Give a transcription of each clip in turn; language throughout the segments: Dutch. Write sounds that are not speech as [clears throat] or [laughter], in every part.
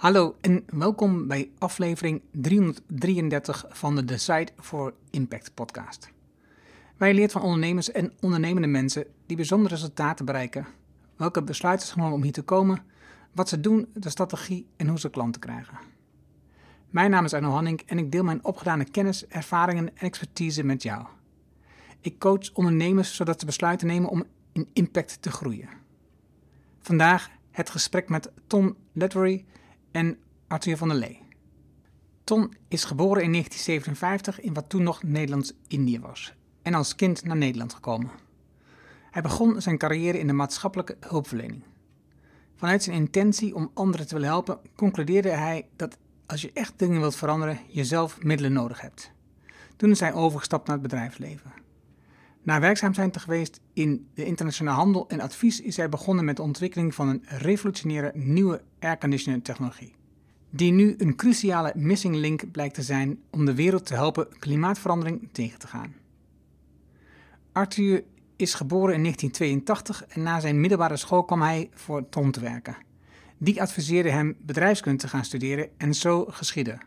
Hallo en welkom bij aflevering 333 van de Decide for Impact podcast. Wij leert van ondernemers en ondernemende mensen die bijzondere resultaten bereiken, welke besluiten ze genomen om hier te komen, wat ze doen, de strategie en hoe ze klanten krijgen. Mijn naam is Arno Hanning en ik deel mijn opgedane kennis, ervaringen en expertise met jou. Ik coach ondernemers zodat ze besluiten nemen om in impact te groeien. Vandaag het gesprek met Tom Lettery en Arthur van der Lee. Ton is geboren in 1957 in wat toen nog Nederlands-Indië was en als kind naar Nederland gekomen. Hij begon zijn carrière in de maatschappelijke hulpverlening. Vanuit zijn intentie om anderen te willen helpen, concludeerde hij dat als je echt dingen wilt veranderen, je zelf middelen nodig hebt. Toen is hij overgestapt naar het bedrijfsleven. Na werkzaam zijn te geweest in de internationale handel en advies is hij begonnen met de ontwikkeling van een revolutionaire nieuwe airconditioning technologie. Die nu een cruciale missing link blijkt te zijn om de wereld te helpen klimaatverandering tegen te gaan. Arthur is geboren in 1982 en na zijn middelbare school kwam hij voor Tom te werken. Die adviseerde hem bedrijfskunde te gaan studeren en zo geschiedde.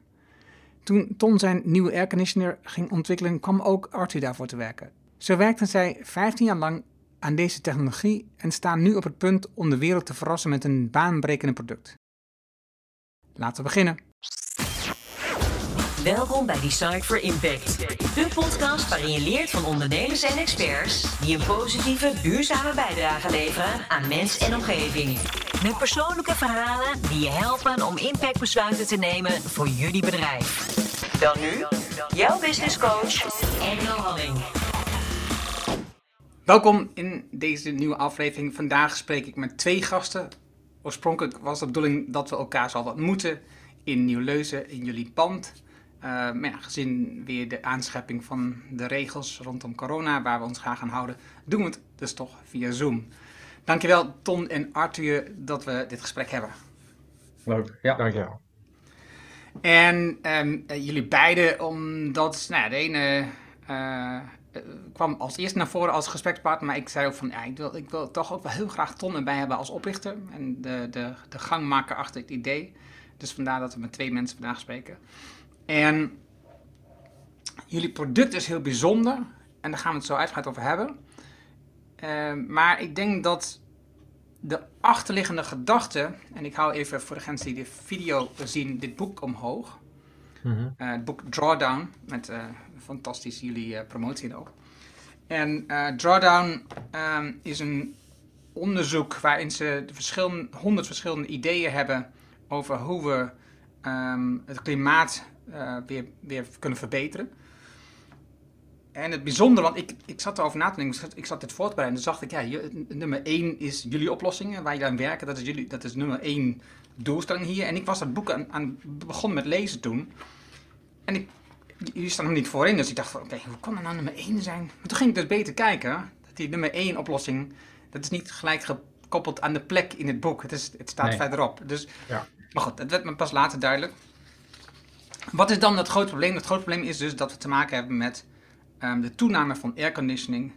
Toen Tom zijn nieuwe airconditioner ging ontwikkelen, kwam ook Arthur daarvoor te werken. Zo werkten zij 15 jaar lang aan deze technologie en staan nu op het punt om de wereld te verrassen met een baanbrekende product. Laten we beginnen. Welkom bij Decide for Impact, de podcast waarin je leert van ondernemers en experts die een positieve, duurzame bijdrage leveren aan mens en omgeving. Met persoonlijke verhalen die je helpen om impactbesluiten te nemen voor jullie bedrijf. Dan nu, jouw business coach, Engel Halling. Welkom in deze nieuwe aflevering. Vandaag spreek ik met twee gasten. Oorspronkelijk was de bedoeling dat we elkaar zouden ontmoeten in Nieuw-Leuzen, in jullie pand. Uh, maar ja, gezien weer de aanschepping van de regels rondom corona, waar we ons graag aan houden, doen we het dus toch via Zoom. Dankjewel Ton en Arthur dat we dit gesprek hebben. Leuk, ja. Dankjewel. En um, jullie beiden, omdat nou, de ene uh, kwam als eerste naar voren als gesprekspartner, maar ik zei ook van ja, ik wil, ik wil toch ook wel heel graag Ton erbij hebben als oprichter en de, de, de gangmaker achter het idee. Dus vandaar dat we met twee mensen vandaag spreken. En jullie product is heel bijzonder en daar gaan we het zo uitgebreid over hebben. Uh, maar ik denk dat de achterliggende gedachte, en ik hou even voor de mensen die de video zien, dit boek omhoog. Mm -hmm. uh, het boek Drawdown, met uh, fantastisch jullie promotie ook. En Drawdown um, is een onderzoek waarin ze de verschillende, honderd verschillende ideeën hebben over hoe we um, het klimaat uh, weer, weer kunnen verbeteren. En het bijzondere, want ik, ik zat erover na te denken, ik zat dit voor te bereiden, dus dacht ik, ja, nummer 1 is jullie oplossingen, waar je aan werken, dat is, jullie, dat is nummer 1 doelstelling hier. En ik was dat boek aan, aan begonnen met lezen toen. En ik, jullie staan nog niet voorin, dus ik dacht van, oké, okay, hoe kan dat nou nummer 1 zijn? Maar toen ging ik dus beter kijken, dat die nummer 1 oplossing, dat is niet gelijk gekoppeld aan de plek in het boek, het, is, het staat nee. verderop. Dus, ja. Maar goed, dat werd me pas later duidelijk. Wat is dan het grote probleem? Het grote probleem is dus dat we te maken hebben met um, de toename van airconditioning.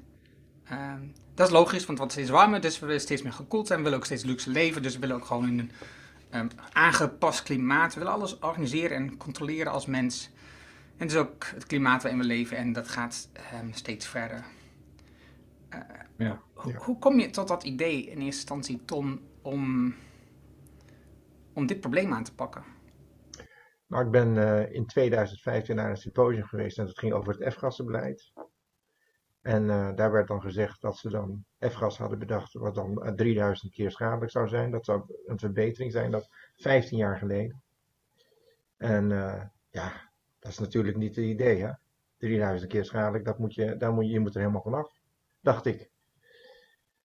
Um, dat is logisch, want het wordt steeds warmer, dus we willen steeds meer gekoeld zijn. We willen ook steeds luxe leven, dus we willen ook gewoon in een um, aangepast klimaat. We willen alles organiseren en controleren als mens. En dus ook het klimaat waarin we leven en dat gaat steeds verder. Uh, ja, ho ja. Hoe kom je tot dat idee in eerste instantie, Ton, om, om dit probleem aan te pakken? Nou, ik ben uh, in 2015 naar een symposium geweest en dat ging over het F-gassenbeleid. En uh, daar werd dan gezegd dat ze dan F-gas hadden bedacht, wat dan uh, 3000 keer schadelijk zou zijn. Dat zou een verbetering zijn, dat 15 jaar geleden. En ja, dat is natuurlijk niet het idee, hè. 3000 keer schadelijk, dat moet je, daar moet je, je moet er helemaal vanaf, dacht ik.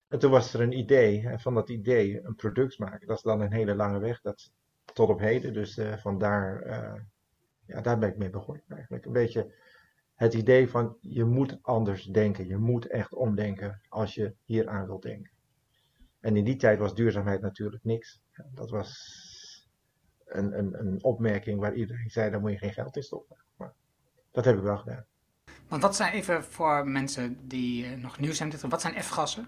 En toen was er een idee, en van dat idee een product maken, dat is dan een hele lange weg. Dat, tot op heden. Dus uh, vandaar, uh, ja, daar ben ik mee begonnen eigenlijk. Een beetje het idee van je moet anders denken. Je moet echt omdenken als je hier aan wilt denken. En in die tijd was duurzaamheid natuurlijk niks. Dat was een, een, een opmerking waar iedereen zei, daar moet je geen geld in stoppen. Maar dat heb ik wel gedaan. Want wat zijn even voor mensen die uh, nog nieuw zijn, wat zijn F-gassen?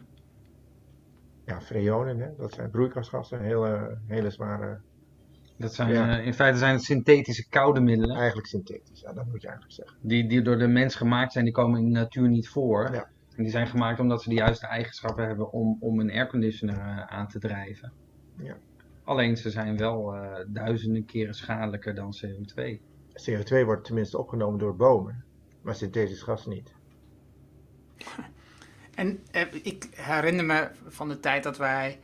Ja, freonen, hè? dat zijn broeikasgassen, hele, hele zware Dat zijn, Ja. eh, in feite zijn het synthetische koude middelen. Eigenlijk synthetisch, ja, dat moet je eigenlijk zeggen. Die, die door de mens gemaakt zijn, die komen in de natuur niet voor. Ja. En die zijn gemaakt omdat ze de juiste eigenschappen hebben om, om een airconditioner eh, aan te drijven. Ja. Alleen ze zijn wel eh, duizenden keren schadelijker dan CO2. CO2 wordt tenminste opgenomen door bomen, maar synthetisch gas niet. [laughs] En eh, ik herinner me van de tijd dat wij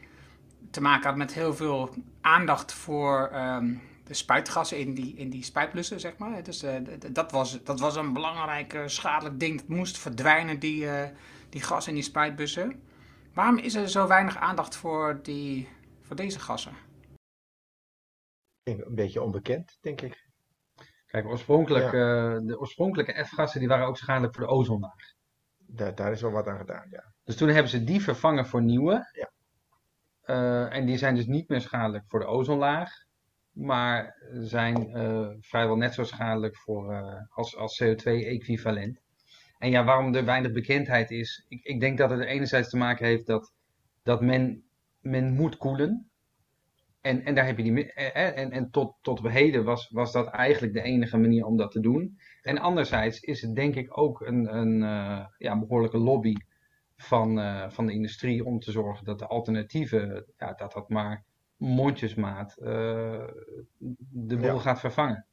te maken hadden met heel veel aandacht voor ehm, de spuitgassen in die, in die spuitblussen, zeg maar. Dus eh, dat, was, dat was een belangrijk schadelijk ding. Het moest verdwijnen, die, eh, die gas in die spuitbussen. Waarom is er zo weinig aandacht voor, die, voor deze gassen? Denk Een beetje onbekend, denk ik. Kijk, oorspronkelijk, eh, de oorspronkelijke F-gassen die waren ook schadelijk voor de ozonlaag. Daar, daar is wel wat aan gedaan, ja. Dus toen hebben ze die vervangen voor nieuwe. Ja. Eh, en die zijn dus niet meer schadelijk voor de ozonlaag. Maar zijn eh, vrijwel net zo schadelijk voor, als, als CO2-equivalent. En ja, waarom er weinig bekendheid is. Ik, ik denk dat het er enerzijds te maken heeft dat, dat men, men moet koelen. En, en daar heb je die. eh, eh, En, en tot, tot op heden was, was dat eigenlijk de enige manier om dat te doen. En anderzijds is het denk ik ook een, een eh, ja, behoorlijke lobby van, eh, van de industrie om te zorgen dat de alternatieven, ja, dat dat maar mondjesmaat eh, de boel Ja. gaat vervangen.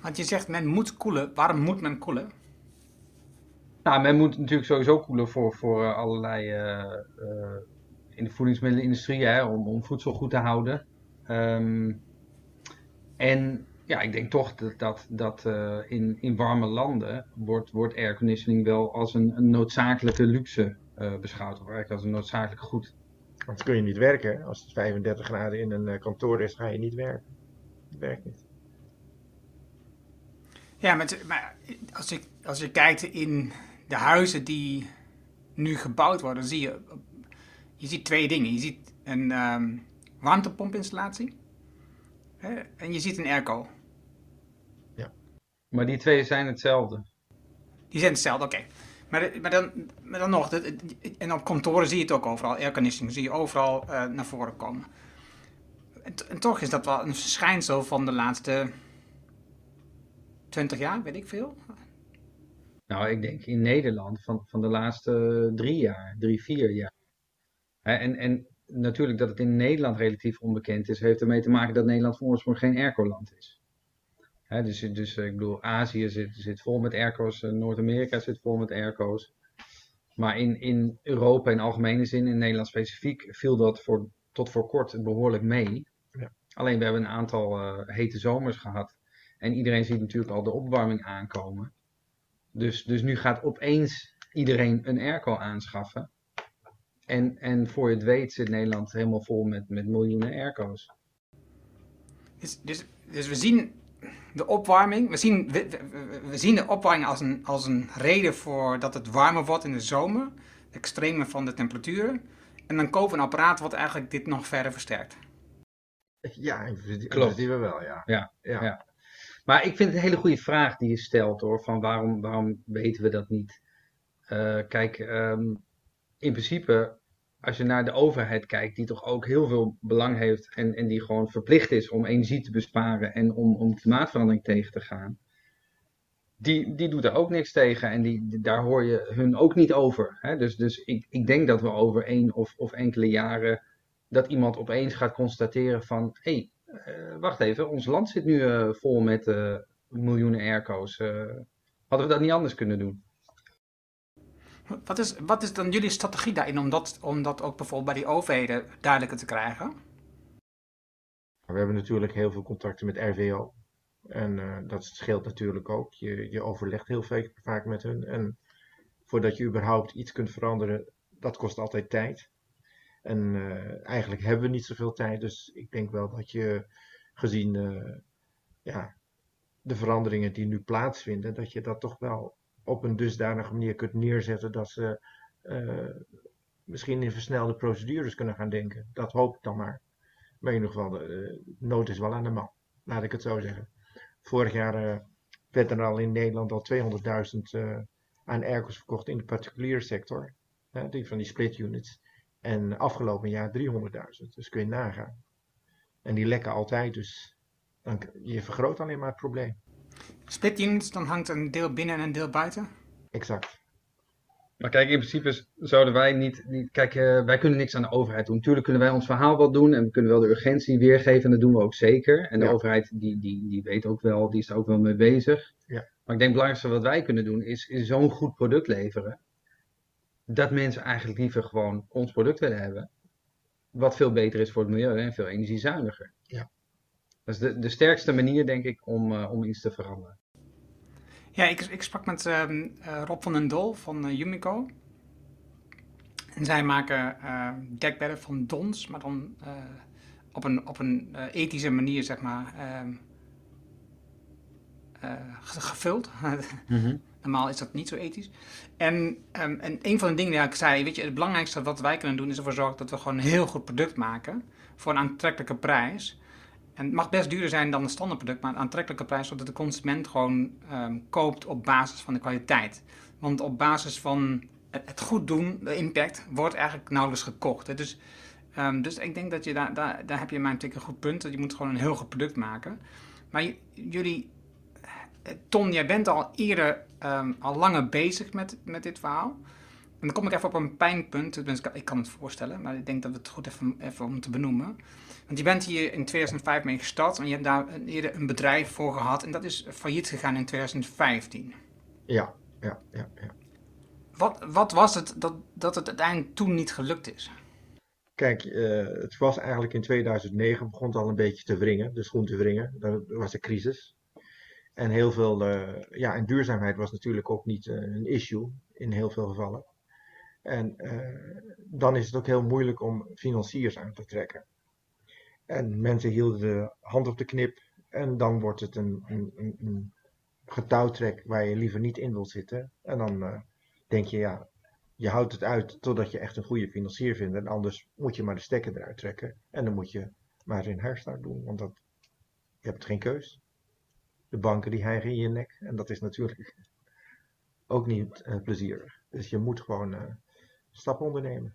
Want je zegt men moet koelen. Waarom moet men koelen? Nou, men moet natuurlijk sowieso koelen voor, voor allerlei eh, eh, in de voedingsmiddelenindustrie, hè, om, om voedsel goed te houden. Ehm, en ja, ik denk toch dat, dat, dat eh, in, in warme landen wordt, wordt airconditioning wel als een, een noodzakelijke luxe eh, beschouwd. Of eigenlijk als een noodzakelijk goed. Anders kun je niet werken. Als het 35 graden in een eh, kantoor is, ga je niet werken. Het werkt niet. Ja, met, maar als je, als je kijkt in de huizen die nu gebouwd worden, zie je, je ziet twee dingen. Je ziet een ehm, warmtepompinstallatie hè, en je ziet een airco. Maar die twee zijn hetzelfde. Die zijn hetzelfde, oké. Maar, maar, dan, maar dan nog, dat- en op kantoren zie je het ook overal, airconditioning zie je overal eh, naar voren komen. En, en toch is dat wel een verschijnsel van de laatste 20 jaar, weet ik veel. Nou, ik denk in Nederland van, van de laatste drie jaar, drie, vier jaar. En, en natuurlijk dat het in Nederland relatief onbekend is, heeft ermee te maken dat Nederland van oorsprong geen airco-land is. Dus, dus eh, ik bedoel, Azië zit, zit vol met airco's, eh, Noord-Amerika zit vol met airco's. Maar in, in Europa in algemene zin, in Nederland specifiek, viel dat voor, tot voor kort behoorlijk mee. Ja. Alleen we hebben een aantal eh, hete zomers gehad. En iedereen ziet natuurlijk al de opwarming aankomen. Dus, dus nu gaat opeens iedereen een airco aanschaffen. En, en voor je het weet zit Nederland helemaal vol met, met miljoenen airco's. Dus, dus, dus we zien de opwarming, we zien, we, we- we zien de opwarming als een, als een reden voor dat het warmer wordt in de zomer. De extreme van de temperaturen. En dan kopen we een apparaat wat eigenlijk dit nog verder versterkt. Ja, in principe Klopt. we wel, ja. Ja, ja. ja. Maar ik vind het een hele goede vraag die je stelt hoor. Van waarom, waarom weten we dat niet? Eh, kijk, ehm, in principe, als je naar de overheid kijkt, die toch ook heel veel belang heeft en, en die gewoon verplicht is om energie te besparen en om, om klimaatverandering tegen te gaan. Die, die doet er ook niks tegen en die, daar hoor je hun ook niet over. Hè? Dus, dus ik, ik denk dat we over één of, of enkele jaren dat iemand opeens gaat constateren van hé, hey, eh, wacht even, ons land zit nu eh, vol met eh, miljoenen airco's. hadden we dat niet anders kunnen doen? Wat is, wat is dan jullie strategie daarin om dat, om dat ook bijvoorbeeld bij die overheden duidelijker te krijgen? We hebben natuurlijk heel veel contacten met RVO. En eh, dat scheelt natuurlijk ook. Je, je overlegt heel vaak, met hun. En voordat je überhaupt iets kunt veranderen, dat kost altijd tijd. En eh, eigenlijk hebben we niet zoveel tijd. Dus ik denk wel dat je gezien eh, ja, de veranderingen die nu plaatsvinden, dat je dat toch wel op een dusdanige manier kunt neerzetten dat ze eh, misschien in versnelde procedures kunnen gaan denken. Dat hoop ik dan maar. Maar in ieder geval, de eh, nood is wel aan de man. Laat ik het zo zeggen. Vorig jaar eh, werd er al in Nederland al 200.000 eh, aan airco's verkocht in de particuliere sector. Die van die split units. En afgelopen jaar 300.000. Dus kun je nagaan. En die lekken altijd, dus dan, je vergroot alleen maar het probleem. Split units, dan hangt een deel binnen en een deel buiten? Exact. Maar kijk, in principe zouden wij niet. niet kijk, uh, wij kunnen niks aan de overheid doen. Natuurlijk kunnen wij ons verhaal wel doen en we kunnen wel de urgentie weergeven en dat doen we ook zeker. En de Ja. overheid die, die, die weet ook wel, die is er ook wel mee bezig. Ja. Maar ik denk het belangrijkste wat wij kunnen doen is, is zo'n goed product leveren. Dat mensen eigenlijk liever gewoon ons product willen hebben. Wat veel beter is voor het milieu en veel energiezuiniger. Dat is de, de sterkste manier, denk ik, om, uh, om iets te veranderen. Ja, ik, ik sprak met uh, Rob van den Dol van uh, Yumico. En zij maken dekbedden van dons, maar dan op een, op een ethische manier, zeg maar, ehm, gevuld. mm-hmm. [laughs] Normaal is dat niet zo ethisch. En, um, en een van de dingen die ik zei, weet je, het belangrijkste wat wij kunnen doen is ervoor zorgen dat we gewoon een heel goed product maken voor een aantrekkelijke prijs. En het mag best duurder zijn dan een standaard product, maar een aantrekkelijke prijs, zodat de consument gewoon um, koopt op basis van de kwaliteit. Want op basis van het goed doen, de impact, wordt eigenlijk nauwelijks gekocht. Hè. Dus, um, dus ik denk dat je daar, daar, heb je mijn een goed punt. Dat je moet gewoon een heel goed product maken. Maar jullie, Ton, jij bent al eerder um, al langer bezig met, met dit verhaal. En dan kom ik even op een pijnpunt. Ik kan het voorstellen, maar ik denk dat het goed even, even om te benoemen. Want je bent hier in 2005 mee gestart en je hebt daar eerder een bedrijf voor gehad. En dat is failliet gegaan in 2015. Ja, ja, ja. ja. Wat, wat was het dat, dat het uiteindelijk toen niet gelukt is? Kijk, uh, het was eigenlijk in 2009 begon het al een beetje te wringen, de schoen te wringen. Dat was de crisis. En heel veel, uh, ja, en duurzaamheid was natuurlijk ook niet uh, een issue in heel veel gevallen. En dan is het ook heel moeilijk om financiers aan te trekken. En mensen hielden de hand op de knip en dan wordt het een, een, een, een getouwtrek waar je liever niet in wilt zitten. En dan denk je, ja, je houdt het uit totdat je echt een goede financier vindt. En anders moet je maar de stekker eruit trekken. En dan moet je maar in herstart doen, want je hebt geen keus de banken die hijgen in je nek. En dat is natuurlijk ook niet uh, plezierig. Dus je moet gewoon uh, stappen ondernemen.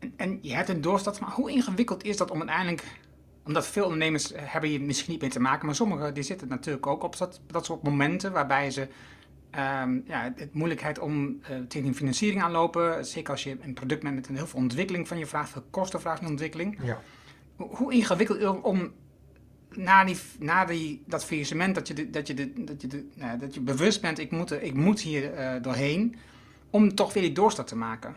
En, en, je hebt een doorstart, maar hoe ingewikkeld is dat om uiteindelijk... Omdat veel ondernemers hebben hier misschien niet mee te maken, maar sommigen die zitten natuurlijk ook op dat, dat soort momenten waarbij ze um, ja, de moeilijkheid om uh, tegen een financiering aanlopen. Zeker als je een product bent met een heel veel ontwikkeling van je vraagt, veel kosten vraagt in ontwikkeling. Ja. Hoe ingewikkeld om na, die, na die, dat faillissement, dat je, de, dat, je de, dat, je de, nou, dat je bewust bent, ik moet, ik moet hier uh, doorheen, om toch weer die doorstart te maken?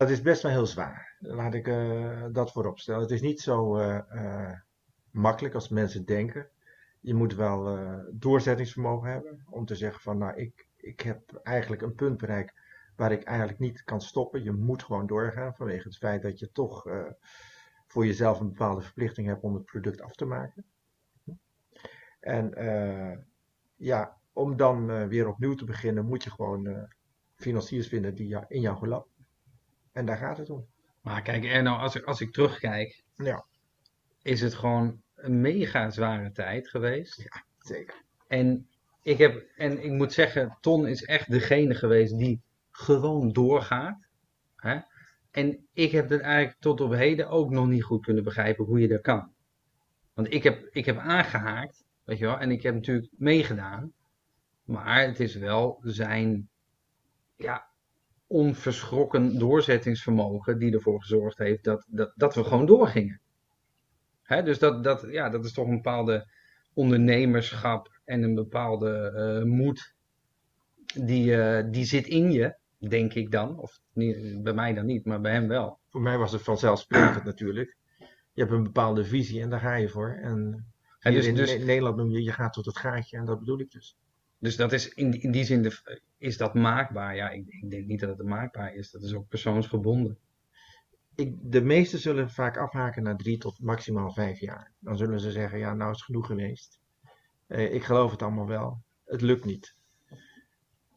Dat is best wel heel zwaar. Laat ik uh, dat voorop stellen. Het is niet zo uh, makkelijk als mensen denken. Je moet wel doorzettingsvermogen hebben om te zeggen van, nou, ik, ik heb eigenlijk een punt bereikt waar ik eigenlijk niet kan stoppen. Je moet gewoon doorgaan vanwege het feit dat je toch voor jezelf een bepaalde verplichting hebt om het product af te maken. En ja, om dan weer opnieuw te beginnen, moet je gewoon financiers vinden die in jou geloven. En daar gaat het om. Maar kijk, Erno, als ik, als ik terugkijk, ja. is het gewoon een mega zware tijd geweest. Ja, zeker. En ik, heb, en ik moet zeggen, Ton is echt degene geweest die gewoon doorgaat. Hè? En ik heb het eigenlijk tot op heden ook nog niet goed kunnen begrijpen hoe je dat kan. Want ik heb, ik heb aangehaakt, weet je wel, en ik heb natuurlijk meegedaan. Maar het is wel zijn ja, onverschrokken doorzettingsvermogen die ervoor gezorgd heeft dat, dat, dat we gewoon doorgingen. Hè, dus dat, dat, ja, dat is toch een bepaalde ondernemerschap en een bepaalde uh, moed die, uh, die zit in je denk ik dan. Of niet, bij mij dan niet, maar bij hem wel. Voor mij was het vanzelfsprekend natuurlijk. Je hebt een bepaalde visie en daar ga je voor. En dus- in dus- Ne- Nederland noem je je gaat tot het gaatje en dat bedoel ik dus. Dus dat is in, in die zin, de, is dat maakbaar? Ja, ik, ik denk niet dat het maakbaar is. Dat is ook persoonsgebonden. Ik, de meesten zullen vaak afhaken na drie tot maximaal vijf jaar. Dan zullen ze zeggen, ja nou is het genoeg geweest. Eh, ik geloof het allemaal wel. Het lukt niet.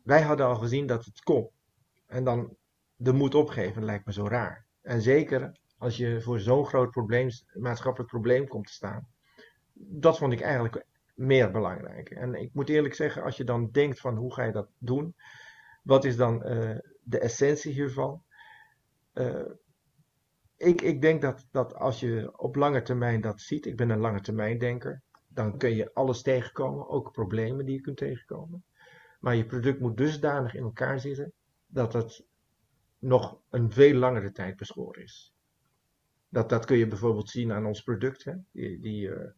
Wij hadden al gezien dat het kon. En dan de moed opgeven lijkt me zo raar. En zeker als je voor zo'n groot maatschappelijk probleem komt te staan. Dat vond ik eigenlijk meer belangrijk. En ik moet eerlijk zeggen, als je dan denkt van hoe ga je dat doen? Wat is dan eh, de essentie hiervan? Eh, ik, ik denk dat, dat als je op lange termijn dat ziet, ik ben een lange termijn denker, dan kun je alles tegenkomen, ook problemen die je kunt tegenkomen. Maar je product moet dusdanig in elkaar zitten dat het nog een veel langere tijd beschoren is. Dat, dat kun je bijvoorbeeld zien aan ons product. Hè? Die, uh,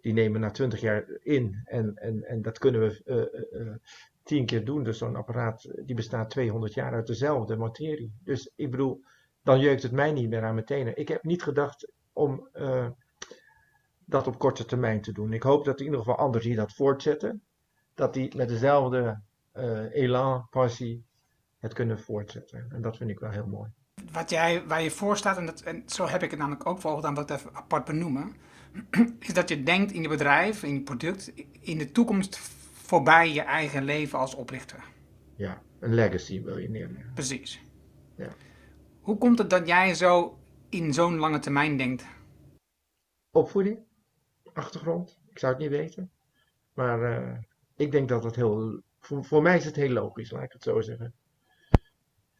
die nemen na 20 jaar in en, en, en dat kunnen we uh, uh, tien keer doen. Dus zo'n apparaat die bestaat 200 jaar uit dezelfde materie. Dus ik bedoel, dan jeukt het mij niet meer aan mijn tenen. Ik heb niet gedacht om dat op korte termijn te doen. Ik hoop dat in ieder geval anderen die dat voortzetten, dat die met dezelfde elan, passie het kunnen voortzetten. En dat vind ik wel heel mooi. Wat jij, waar je voor staat, en, dat, en zo heb ik het namelijk ook voor dan wat even apart benoemen, is dat je denkt in je bedrijf, in je product, in de toekomst voorbij je eigen leven als oprichter. Ja, een legacy wil je neerleggen. Precies. Ja. Hoe komt het dat jij zo in zo'n lange termijn denkt? Opvoeding, achtergrond, ik zou het niet weten. Maar uh, ik denk dat het heel, voor, voor mij is het heel logisch, laat ik het zo zeggen.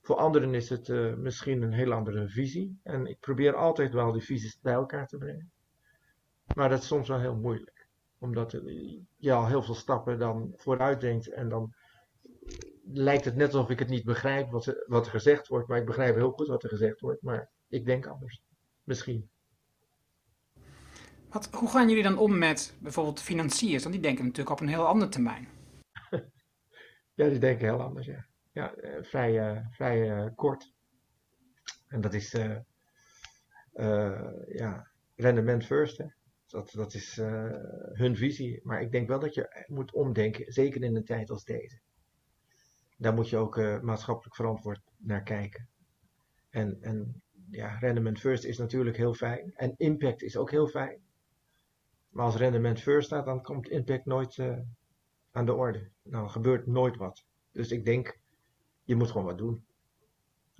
Voor anderen is het uh, misschien een heel andere visie. En ik probeer altijd wel die visies bij elkaar te brengen. Maar dat is soms wel heel moeilijk. Omdat je al heel veel stappen dan vooruit denkt. En dan lijkt het net alsof ik het niet begrijp wat, wat er gezegd wordt. Maar ik begrijp heel goed wat er gezegd wordt. Maar ik denk anders. Misschien. Wat, hoe gaan jullie dan om met bijvoorbeeld financiers? Want die denken natuurlijk op een heel andere termijn. [laughs] ja, die denken heel anders, ja ja, eh, vrij, uh, vrij uh, kort. En dat is ja, rendement first. Hè. Dat, dat is hun visie. Maar ik denk wel dat je moet omdenken, zeker in een tijd als deze. Daar moet je ook maatschappelijk verantwoord naar kijken. En, en ja, rendement first is natuurlijk heel fijn. En impact is ook heel fijn. Maar als rendement first staat, dan komt impact nooit aan de orde. Dan gebeurt nooit wat. Dus ik denk je moet gewoon wat doen.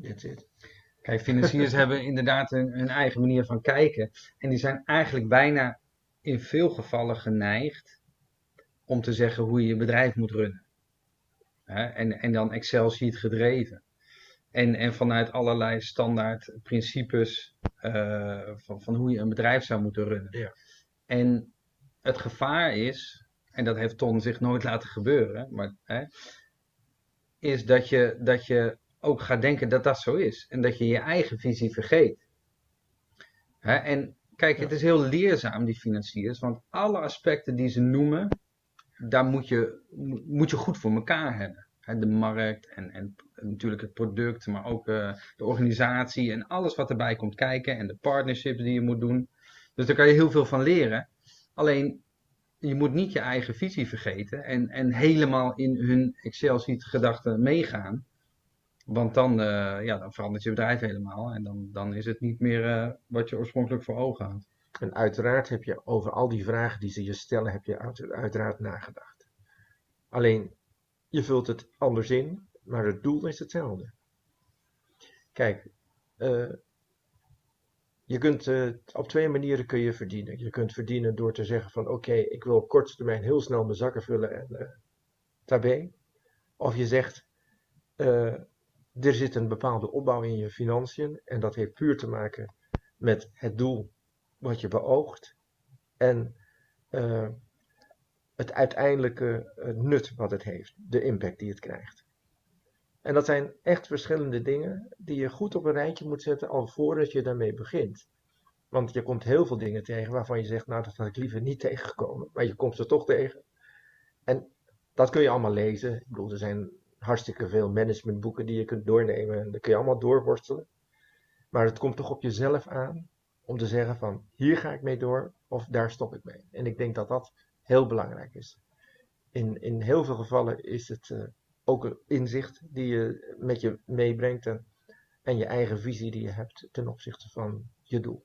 That's it. Kijk, financiers [laughs] hebben inderdaad een, hun eigen manier van kijken. En die zijn eigenlijk bijna in veel gevallen geneigd om te zeggen hoe je je bedrijf moet runnen. En, en dan Excel sheet gedreven. En, en vanuit allerlei standaard principes uh, van, van hoe je een bedrijf zou moeten runnen. Ja. En het gevaar is, en dat heeft Ton zich nooit laten gebeuren, maar hè, is dat je, dat je ook gaat denken dat dat zo is. En dat je je eigen visie vergeet. Hè? En kijk, het is heel leerzaam, die financiers. Want alle aspecten die ze noemen, daar moet je, moet je goed voor elkaar hebben. De markt en, en natuurlijk het product, maar ook uh, de organisatie en alles wat erbij komt kijken. En de partnerships die je moet doen. Dus daar kan je heel veel van leren. Alleen je moet niet je eigen visie vergeten en, en helemaal in hun Excel-sheet gedachten meegaan. Want dan, uh, ja, dan verandert je bedrijf helemaal en dan, dan is het niet meer uh, wat je oorspronkelijk voor ogen had. En uiteraard heb je over al die vragen die ze je stellen, heb je uiteraard nagedacht. Alleen, je vult het anders in, maar het doel is hetzelfde. Kijk, uh, je kunt op twee manieren kun je verdienen. Je kunt verdienen door te zeggen van oké, ik wil op korte termijn heel snel mijn zakken vullen en tabé. Of je zegt, er zit een bepaalde opbouw in je financiën en dat heeft puur te maken met het doel wat je beoogt en het uiteindelijke nut wat het heeft, de impact die het krijgt. En dat zijn echt verschillende dingen die je goed op een rijtje moet zetten al voordat je daarmee begint. Want je komt heel veel dingen tegen waarvan je zegt, nou dat had ik liever niet tegengekomen. Maar je komt ze toch tegen. En dat kun je allemaal lezen. Ik bedoel, er zijn hartstikke veel managementboeken die je kunt doornemen. En dat kun je allemaal doorworstelen. Maar het komt toch op jezelf aan om te zeggen van, hier ga ik mee door of daar stop ik mee. En ik denk dat dat heel belangrijk is. In, in heel veel gevallen is het... Uh, ook een inzicht die je met je meebrengt en, en je eigen visie die je hebt ten opzichte van je doel.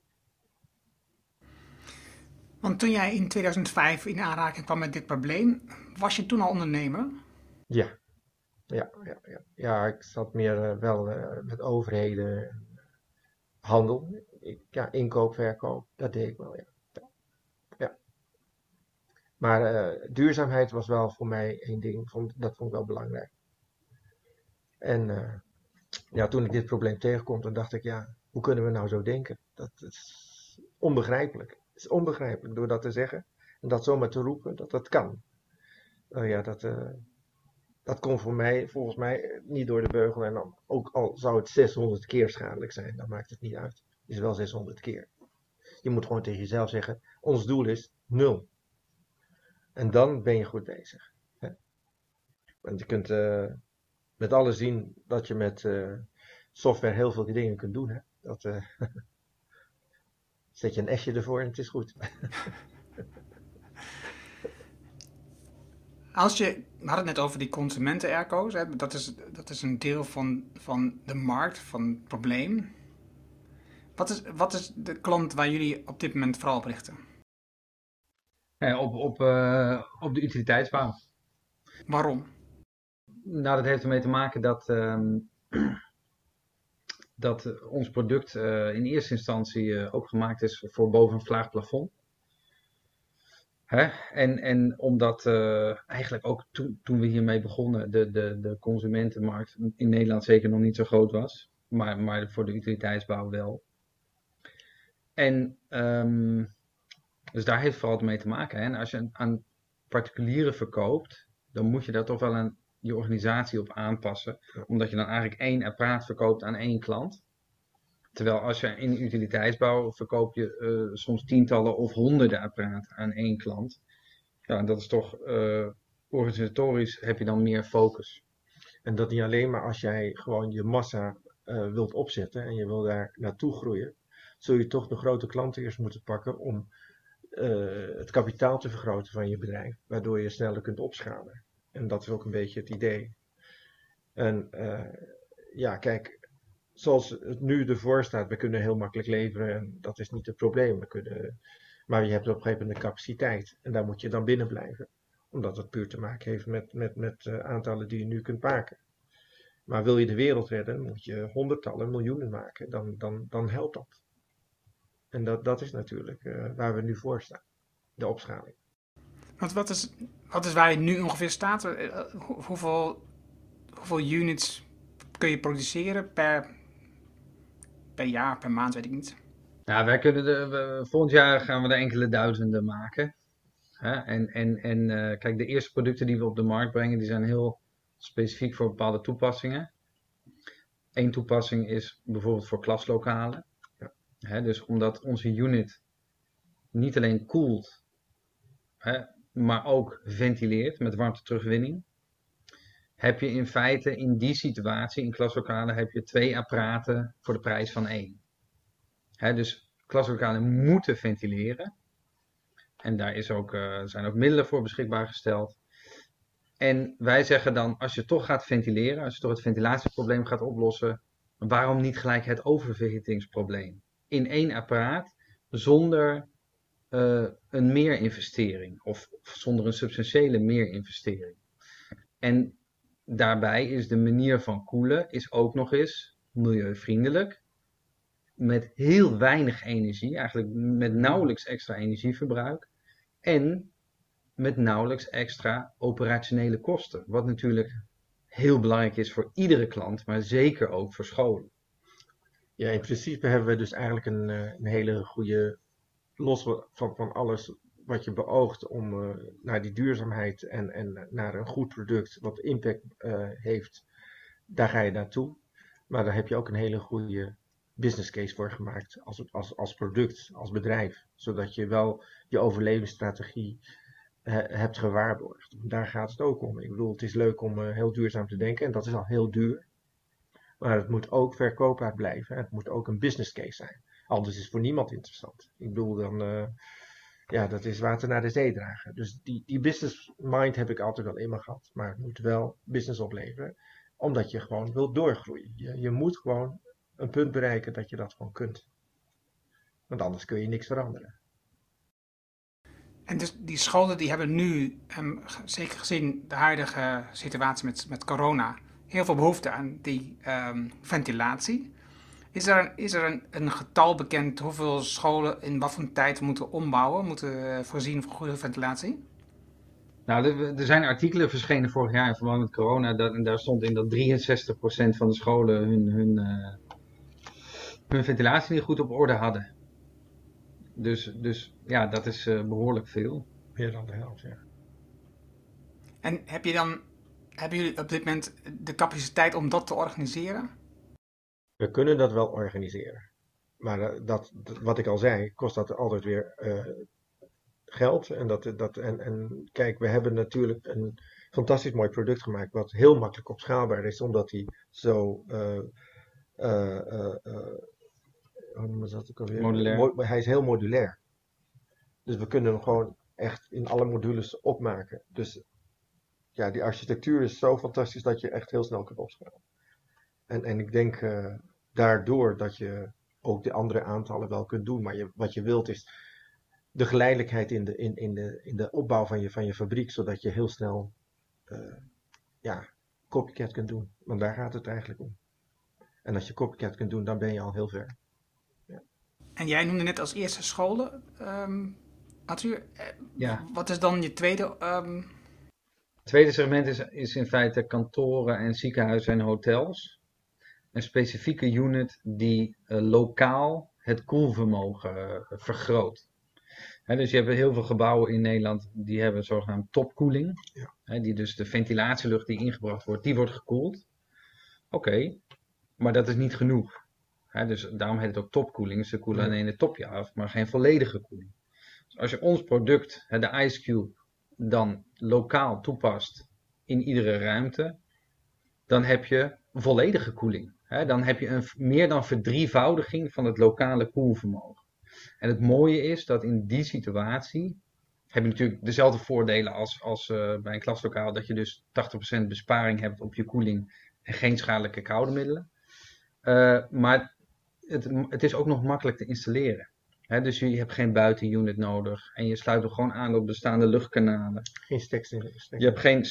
Want toen jij in 2005 in aanraking kwam met dit probleem, was je toen al ondernemer? Ja, ja, ja, ja. ja ik zat meer uh, wel uh, met overheden, handel, ja, inkoop, verkoop, dat deed ik wel, ja. ja. Maar uh, duurzaamheid was wel voor mij één ding, dat vond ik wel belangrijk. En ja, toen ik dit probleem tegenkwam, dan dacht ik, ja, Hoe kunnen we nou zo denken? Dat is onbegrijpelijk. Het is onbegrijpelijk door dat te zeggen en dat zomaar te roepen dat dat kan. Nou ja, dat, dat komt voor mij, volgens mij niet door de beugel. En dan, ook al zou het 600 keer schadelijk zijn, dan maakt het niet uit. Het is wel 600 keer. Je moet gewoon tegen jezelf zeggen: ons doel is nul. En dan ben je goed bezig. Hè? Want je kunt uh, met alles zien dat je met uh, software heel veel dingen kunt doen. Hè? Dat, [laughs] zet je een S'je ervoor en het is goed. [laughs] Als je, we hadden het net over die consumenten-airco's. Dat is, dat is een deel van, van de markt, van het probleem. Wat is, wat is de klant waar jullie op dit moment vooral op richten? Ja, op, op, uh, op de utiliteitsbouw. Waarom? Nou, dat heeft ermee te maken dat, um, [clears throat] dat ons product uh, in eerste instantie uh, ook gemaakt is voor boven een vlaag plafond. Hè? En, en omdat uh, eigenlijk ook to, toen we hiermee begonnen, de, de, de consumentenmarkt in Nederland zeker nog niet zo groot was. Maar, maar voor de utiliteitsbouw wel. En um, dus daar heeft het vooral mee te maken. Hè? En als je aan particulieren verkoopt, dan moet je daar toch wel een, je organisatie op aanpassen. Omdat je dan eigenlijk één apparaat verkoopt aan één klant. Terwijl als je in utiliteitsbouw verkoop je uh, soms tientallen of honderden apparaten aan één klant. Ja, dat is toch uh, organisatorisch heb je dan meer focus. En dat niet alleen maar als jij gewoon je massa uh, wilt opzetten en je wil daar naartoe groeien, zul je toch de grote klanten eerst moeten pakken om het kapitaal te vergroten van je bedrijf, waardoor je sneller kunt opschalen. En dat is ook een beetje het idee. En ja, kijk, zoals het nu ervoor staat, we kunnen heel makkelijk leveren en dat is niet het probleem. We kunnen, maar je hebt op een gegeven moment een capaciteit en daar moet je dan binnen blijven. Omdat het puur te maken heeft met, met, met uh, aantallen die je nu kunt maken. Maar wil je de wereld redden, moet je honderdtallen, miljoenen maken. Dan, dan, dan helpt dat. En dat, dat is natuurlijk uh, waar we nu voor staan. De opschaling. Want wat is, wat is waar je nu ongeveer staat? Uh, hoeveel, hoeveel units kun je produceren per, per jaar, per maand, weet ik niet. Ja, wij kunnen de, volgend jaar gaan we er enkele duizenden maken. Hè? En, en, en uh, kijk, de eerste producten die we op de markt brengen, die zijn heel specifiek voor bepaalde toepassingen. Eén toepassing is bijvoorbeeld voor klaslokalen. Ja. Hè? Dus omdat onze unit niet alleen koelt, hè, maar ook ventileert met warmte-terugwinning heb je in feite in die situatie, in klaslokalen, heb je twee apparaten voor de prijs van één. Dus klaslokalen moeten ventileren. En daar is ook, uh, zijn ook middelen voor beschikbaar gesteld. En wij zeggen dan, als je toch gaat ventileren, als je toch het ventilatieprobleem gaat oplossen, waarom niet gelijk het oververhittingsprobleem? In één apparaat, zonder uh, een meerinvestering of, of zonder een substantiële meerinvestering. En daarbij is de manier van koelen is ook nog eens milieuvriendelijk. Met heel weinig energie, eigenlijk met nauwelijks extra energieverbruik. En met nauwelijks extra operationele kosten. Wat natuurlijk heel belangrijk is voor iedere klant, maar zeker ook voor scholen. Ja, in principe hebben we dus eigenlijk een, eh, een hele goede, los van, van alles wat je beoogt om uh, naar die duurzaamheid en, en naar een goed product wat impact uh, heeft, daar ga je naartoe. Maar daar heb je ook een hele goede business case voor gemaakt als, als, als product, als bedrijf. Zodat je wel je overlevingsstrategie uh, hebt gewaarborgd. Daar gaat het ook om. Ik bedoel, het is leuk om heel duurzaam te denken en dat is al heel duur. Maar het moet ook verkoopbaar blijven. Het moet ook een business case zijn. Anders is het voor niemand interessant. Ik bedoel, dan ja, dat is water naar de zee dragen. Dus die, die business mind heb ik altijd wel in me gehad. Maar het moet wel business opleveren. Omdat je gewoon wilt doorgroeien. Je, je moet gewoon een punt bereiken dat je dat gewoon kunt. Want anders kun je niks veranderen. En dus die scholen die hebben nu, um, zeker gezien de huidige situatie met, met corona, heel veel behoefte aan die um, ventilatie. Is er, is er een, een, getal bekend hoeveel scholen in wat voor tijd moeten ombouwen, moeten eh, voorzien van goede ventilatie? Nou, er, er zijn artikelen verschenen vorig jaar in verband met corona. Dat, en daar stond in dat 63% van de scholen hun, hun, uh, hun ventilatie niet goed op orde hadden. Dus, dus ja, dat is uh, behoorlijk veel. Meer dan de helft, ja. En heb je dan, hebben jullie op dit moment de capaciteit om dat te organiseren? We kunnen dat wel organiseren. Maar dat, wat ik al zei, kost dat altijd weer uh, geld. En, dat, dat, en, en kijk, we hebben natuurlijk een fantastisch mooi product gemaakt, wat heel makkelijk opschaalbaar is, omdat hij zo. Uh, uh, hoe dat ook alweer? Modulair. hij is heel modulair. Dus we kunnen hem gewoon echt in alle modules opmaken. Dus ja, die architectuur is zo fantastisch dat je echt heel snel kunt opschalen. En, en ik denk uh, daardoor dat je ook de andere aantallen wel kunt doen. Maar je, wat je wilt is de geleidelijkheid in de, in, in de, in de opbouw van je, van je fabriek, zodat je heel snel uh, ja, copycat kunt doen. Want daar gaat het eigenlijk om. En als je copycat kunt doen, dan ben je al heel ver. Ja. En jij noemde net als eerste scholen. Um, Arthur, ja. wat is dan je tweede? Um... Het tweede segment is, is in feite kantoren en ziekenhuizen en hotels. Een specifieke unit die uh, lokaal het koelvermogen uh, vergroot. He, dus je hebt heel veel gebouwen in Nederland die hebben zogenaamd topkoeling. Ja. He, die dus de ventilatielucht die ingebracht wordt, die wordt gekoeld. Oké, maar dat is niet genoeg. He, dus daarom heet het ook topkoeling. Ze koelen alleen het topje af, maar geen volledige koeling. Dus als je ons product, de Ice Cube, dan lokaal toepast in iedere ruimte, dan heb je volledige koeling. Dan heb je een meer dan verdrievoudiging van het lokale koelvermogen. En het mooie is dat in die situatie heb je natuurlijk dezelfde voordelen als, als uh, bij een klaslokaal, dat je dus 80% besparing hebt op je koeling en geen schadelijke koude middelen. Uh, maar het, het is ook nog makkelijk te installeren. He, dus je hebt geen buitenunit nodig en je sluit er gewoon aan op bestaande luchtkanalen. Geen stek, Je hebt geen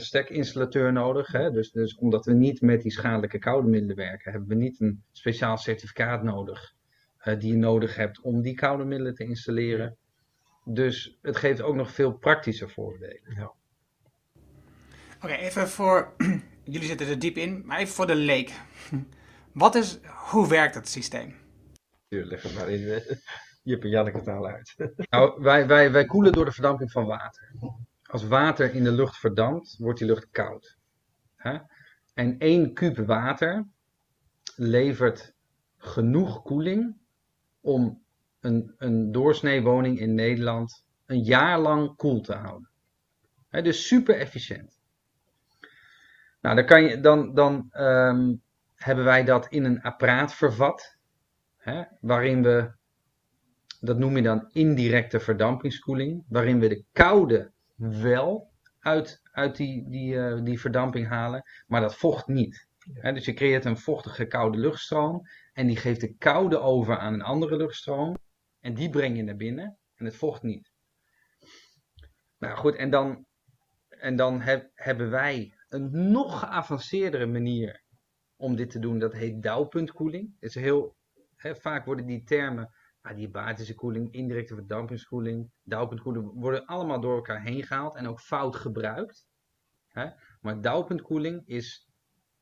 stek-installateur uh, nodig. He, dus, dus omdat we niet met die schadelijke koude middelen werken, hebben we niet een speciaal certificaat nodig uh, die je nodig hebt om die koude middelen te installeren. Dus het geeft ook nog veel praktische voordelen. Ja. Oké, okay, even voor. [clears throat] Jullie zitten er diep in, maar even voor de leek. [laughs] Wat is, hoe werkt het systeem? Leg het maar in en Janneke taal uit. [laughs] nou, wij, wij, wij koelen door de verdamping van water. Als water in de lucht verdampt, wordt die lucht koud. En één kuub water levert genoeg koeling om een, een doorsneewoning in Nederland een jaar lang koel te houden. Dus super efficiënt. Nou, dan, kan je, dan, dan um, hebben wij dat in een apparaat vervat hè, waarin we, dat noem je dan indirecte verdampingskoeling, waarin we de koude wel uit, uit die, die, uh, die verdamping halen, maar dat vocht niet. Hè, dus je creëert een vochtige koude luchtstroom en die geeft de koude over aan een andere luchtstroom en die breng je naar binnen en het vocht niet. Nou goed, en dan, en dan heb, hebben wij een nog geavanceerdere manier om dit te doen. Dat heet dauwpuntkoeling. Het is heel Vaak worden die termen, adiabatische koeling, indirecte verdampingskoeling, dauwpuntkoeling, worden allemaal door elkaar heen gehaald en ook fout gebruikt. Maar dauwpuntkoeling is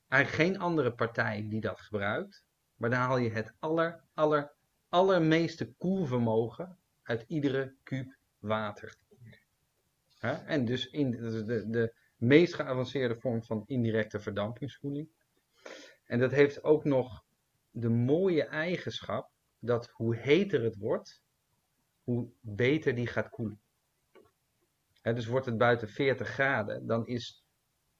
eigenlijk geen andere partij die dat gebruikt, maar dan haal je het aller, aller, allermeeste koelvermogen uit iedere kuub water. En dus in de, de, de meest geavanceerde vorm van indirecte verdampingskoeling. En dat heeft ook nog de mooie eigenschap dat hoe heter het wordt, hoe beter die gaat koelen. dus wordt het buiten 40 graden, dan is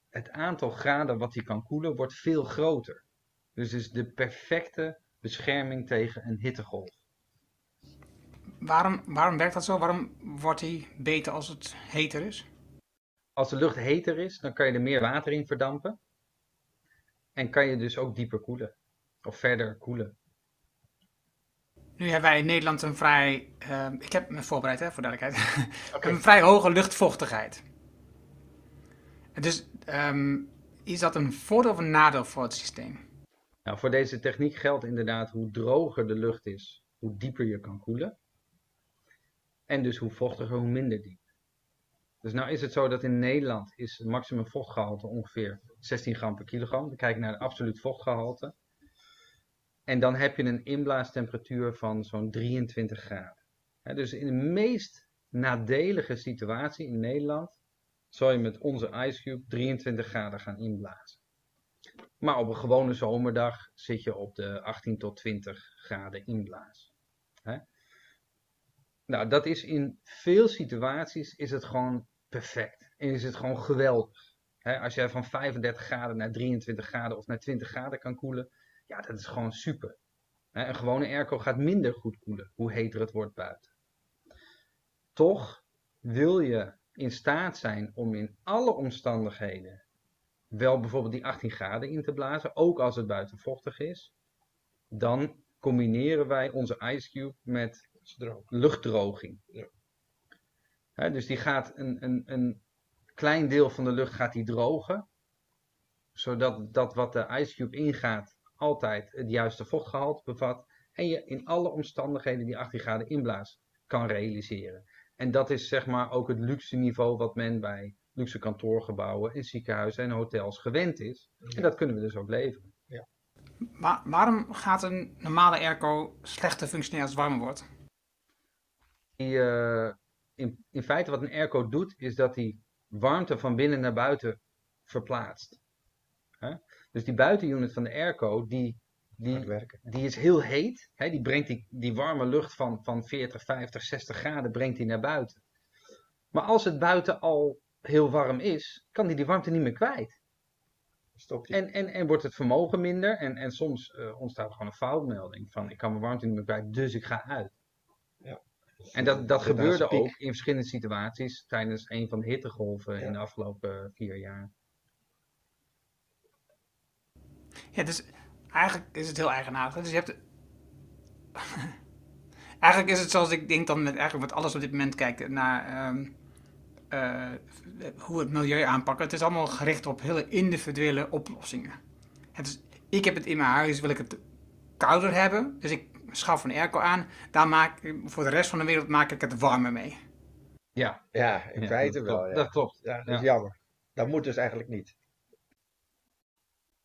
het aantal graden wat die kan koelen wordt veel groter. Dus het is de perfecte bescherming tegen een hittegolf. Waarom, waarom werkt dat zo? Waarom wordt die beter als het heter is? Als de lucht heter is, dan kan je er meer water in verdampen. En kan je dus ook dieper koelen. Of verder koelen. Nu hebben wij in Nederland een vrij, uh, ik heb me voorbereid hè, voor duidelijkheid, [laughs] okay. een vrij hoge luchtvochtigheid. Dus um, is dat een voordeel of een nadeel voor het systeem? Nou, voor deze techniek geldt inderdaad hoe droger de lucht is, hoe dieper je kan koelen. En dus hoe vochtiger, hoe minder diep. Dus nou is het zo dat in Nederland is het maximum vochtgehalte ongeveer 16 gram per kilogram. We kijken naar de absoluut vochtgehalte. En dan heb je een inblaastemperatuur van zo'n 23 graden. Dus in de meest nadelige situatie in Nederland zal je met onze IceCube 23 graden gaan inblazen. Maar op een gewone zomerdag zit je op de 18 tot 20 graden inblazen. Hè? Nou, dat is in veel situaties is het gewoon perfect. En is het gewoon geweldig. Als jij van 35 graden naar 23 graden of naar 20 graden kan koelen, ja, dat is gewoon super. Een gewone airco gaat minder goed koelen, hoe heter het wordt buiten. Toch wil je in staat zijn om in alle omstandigheden wel bijvoorbeeld die 18 graden in te blazen, ook als het buiten vochtig is, dan combineren wij onze Ice Cube met luchtdroging. Ja. dus die gaat een, een, een klein deel van de lucht gaat die drogen, zodat dat wat de Ice Cube ingaat altijd het juiste vochtgehalte bevat en je in alle omstandigheden die 18 graden inblaas kan realiseren. En dat is zeg maar ook het luxe niveau wat men bij luxe kantoorgebouwen in ziekenhuizen en hotels gewend is. En dat kunnen we dus ook leveren. Ja. Maar waarom gaat een normale airco slechter functioneren als het warmer wordt? Die, uh, in, in feite wat een airco doet, is dat hij warmte van binnen naar buiten verplaatst. Dus die buitenunit van de airco, die, die, die is heel heet. Die brengt die, die warme lucht van, van 40, 50, 60 graden brengt die naar buiten. Maar als het buiten al heel warm is, kan hij die warmte niet meer kwijt. En, en, en wordt het vermogen minder en, en soms uh, ontstaat er gewoon een foutmelding van ik kan mijn warmte niet meer kwijt, dus ik ga uit. Ja. En dat, dat gebeurde ook in verschillende situaties tijdens een van de hittegolven in de afgelopen vier jaar. Ja, dus eigenlijk is het heel eigenaardig. Dus je hebt. [laughs] eigenlijk is het zoals ik denk dan met eigenlijk wat alles op dit moment kijkt naar. Um, uh, hoe het milieu aanpakken. Het is allemaal gericht op hele individuele oplossingen. Het is, ik heb het in mijn huis, wil ik het kouder hebben. Dus ik schaf een airco aan. Daar maak ik, voor de rest van de wereld maak ik het warmer mee. Ja, ja in feite wel. Ja. Dat klopt. Ja, dat is jammer. Dat moet dus eigenlijk niet.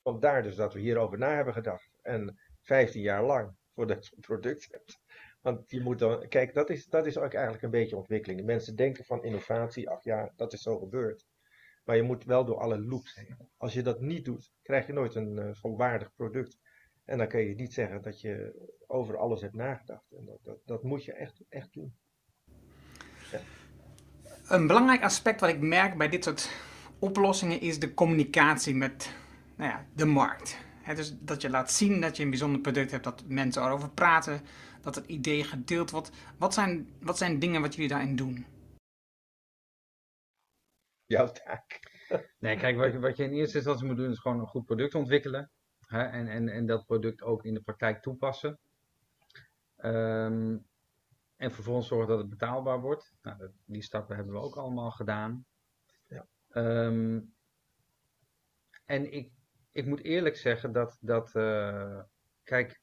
Vandaar dus dat we hierover na hebben gedacht. En 15 jaar lang voordat je [laughs] een product hebt. Want je moet dan, kijk, dat is, dat is ook eigenlijk een beetje ontwikkeling. mensen denken van innovatie, ach ja, dat is zo gebeurd. Maar je moet wel door alle loops heen. Als je dat niet doet, krijg je nooit een uh, volwaardig product. En dan kun je niet zeggen dat je over alles hebt nagedacht. En dat, dat, dat moet je echt, echt doen. Een belangrijk aspect wat ik merk bij dit soort oplossingen is de communicatie met nou ja, de markt. dus dat je laat zien dat je een bijzonder product hebt, dat mensen erover praten, dat het idee gedeeld wordt. Wat zijn, wat zijn dingen wat jullie daarin doen? Jouw taak. [laughs] Nee, kijk, wat, wat je in eerste instantie moet doen is gewoon een goed product ontwikkelen. Hè, en, en, en dat product ook in de praktijk toepassen. Um, en vervolgens zorgen dat het betaalbaar wordt. Nou, die stappen hebben we ook allemaal gedaan. Ja. Um, en ik, ik moet eerlijk zeggen dat, dat uh, kijk,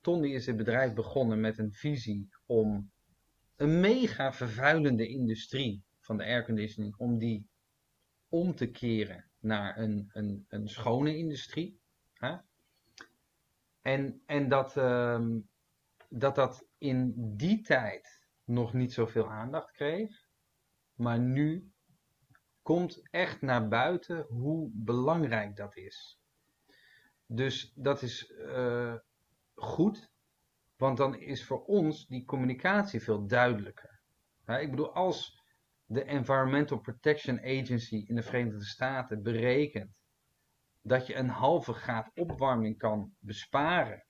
Tondi is het bedrijf begonnen met een visie om een mega vervuilende industrie van de airconditioning, om die om te keren naar een, een, een schone industrie. En, en dat, um, dat dat in die tijd nog niet zoveel aandacht kreeg, maar nu komt echt naar buiten hoe belangrijk dat is. Dus dat is uh, goed, want dan is voor ons die communicatie veel duidelijker. ik bedoel, als de Environmental Protection Agency in de Verenigde Staten berekent dat je een halve graad opwarming kan besparen,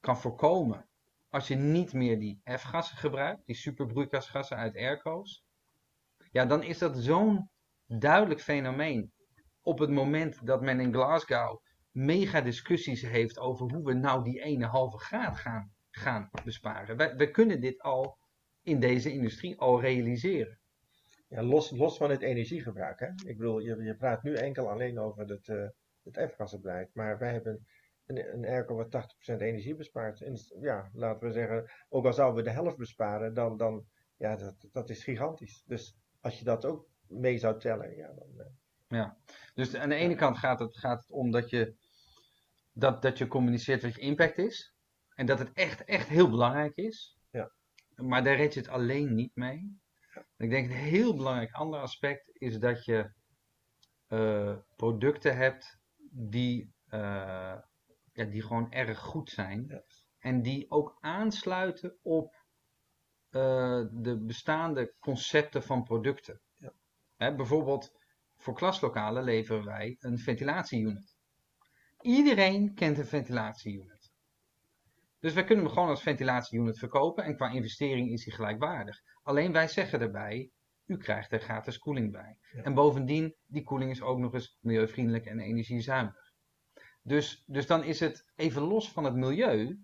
kan voorkomen, als je niet meer die F-gassen gebruikt, die superbroeikasgassen uit airco's, ja, dan is dat zo'n duidelijk fenomeen. Op het moment dat men in Glasgow mega discussies heeft over hoe we nou die ene halve graad gaan, gaan besparen. Wij kunnen dit al in deze industrie al realiseren. Ja, los, los van het energiegebruik. Hè? Ik bedoel, je, je praat nu enkel alleen over het, uh, het F-gassenbeleid. Maar wij hebben een, een airco wat 80% energie bespaart. En ja, laten we zeggen, ook al zouden we de helft besparen, dan, dan ja, dat, dat is gigantisch. Dus als je dat ook mee zou tellen, ja, dan... Uh, ja, dus aan de ene kant gaat het, gaat het om dat je dat, dat je communiceert wat je impact is. En dat het echt, echt heel belangrijk is. Ja. Maar daar red je het alleen niet mee. Ik denk een heel belangrijk ander aspect is dat je eh, producten hebt die, eh, ja, die gewoon erg goed zijn. Ja. En die ook aansluiten op eh, de bestaande concepten van producten. Hè, bijvoorbeeld voor klaslokalen leveren wij een ventilatieunit. Iedereen kent een ventilatieunit. Dus wij kunnen hem gewoon als ventilatieunit verkopen en qua investering is hij gelijkwaardig. Alleen wij zeggen erbij, u krijgt er gratis koeling bij. Ja. En bovendien, die koeling is ook nog eens milieuvriendelijk en energiezuinig. Dus, dus dan is het, even los van het milieu,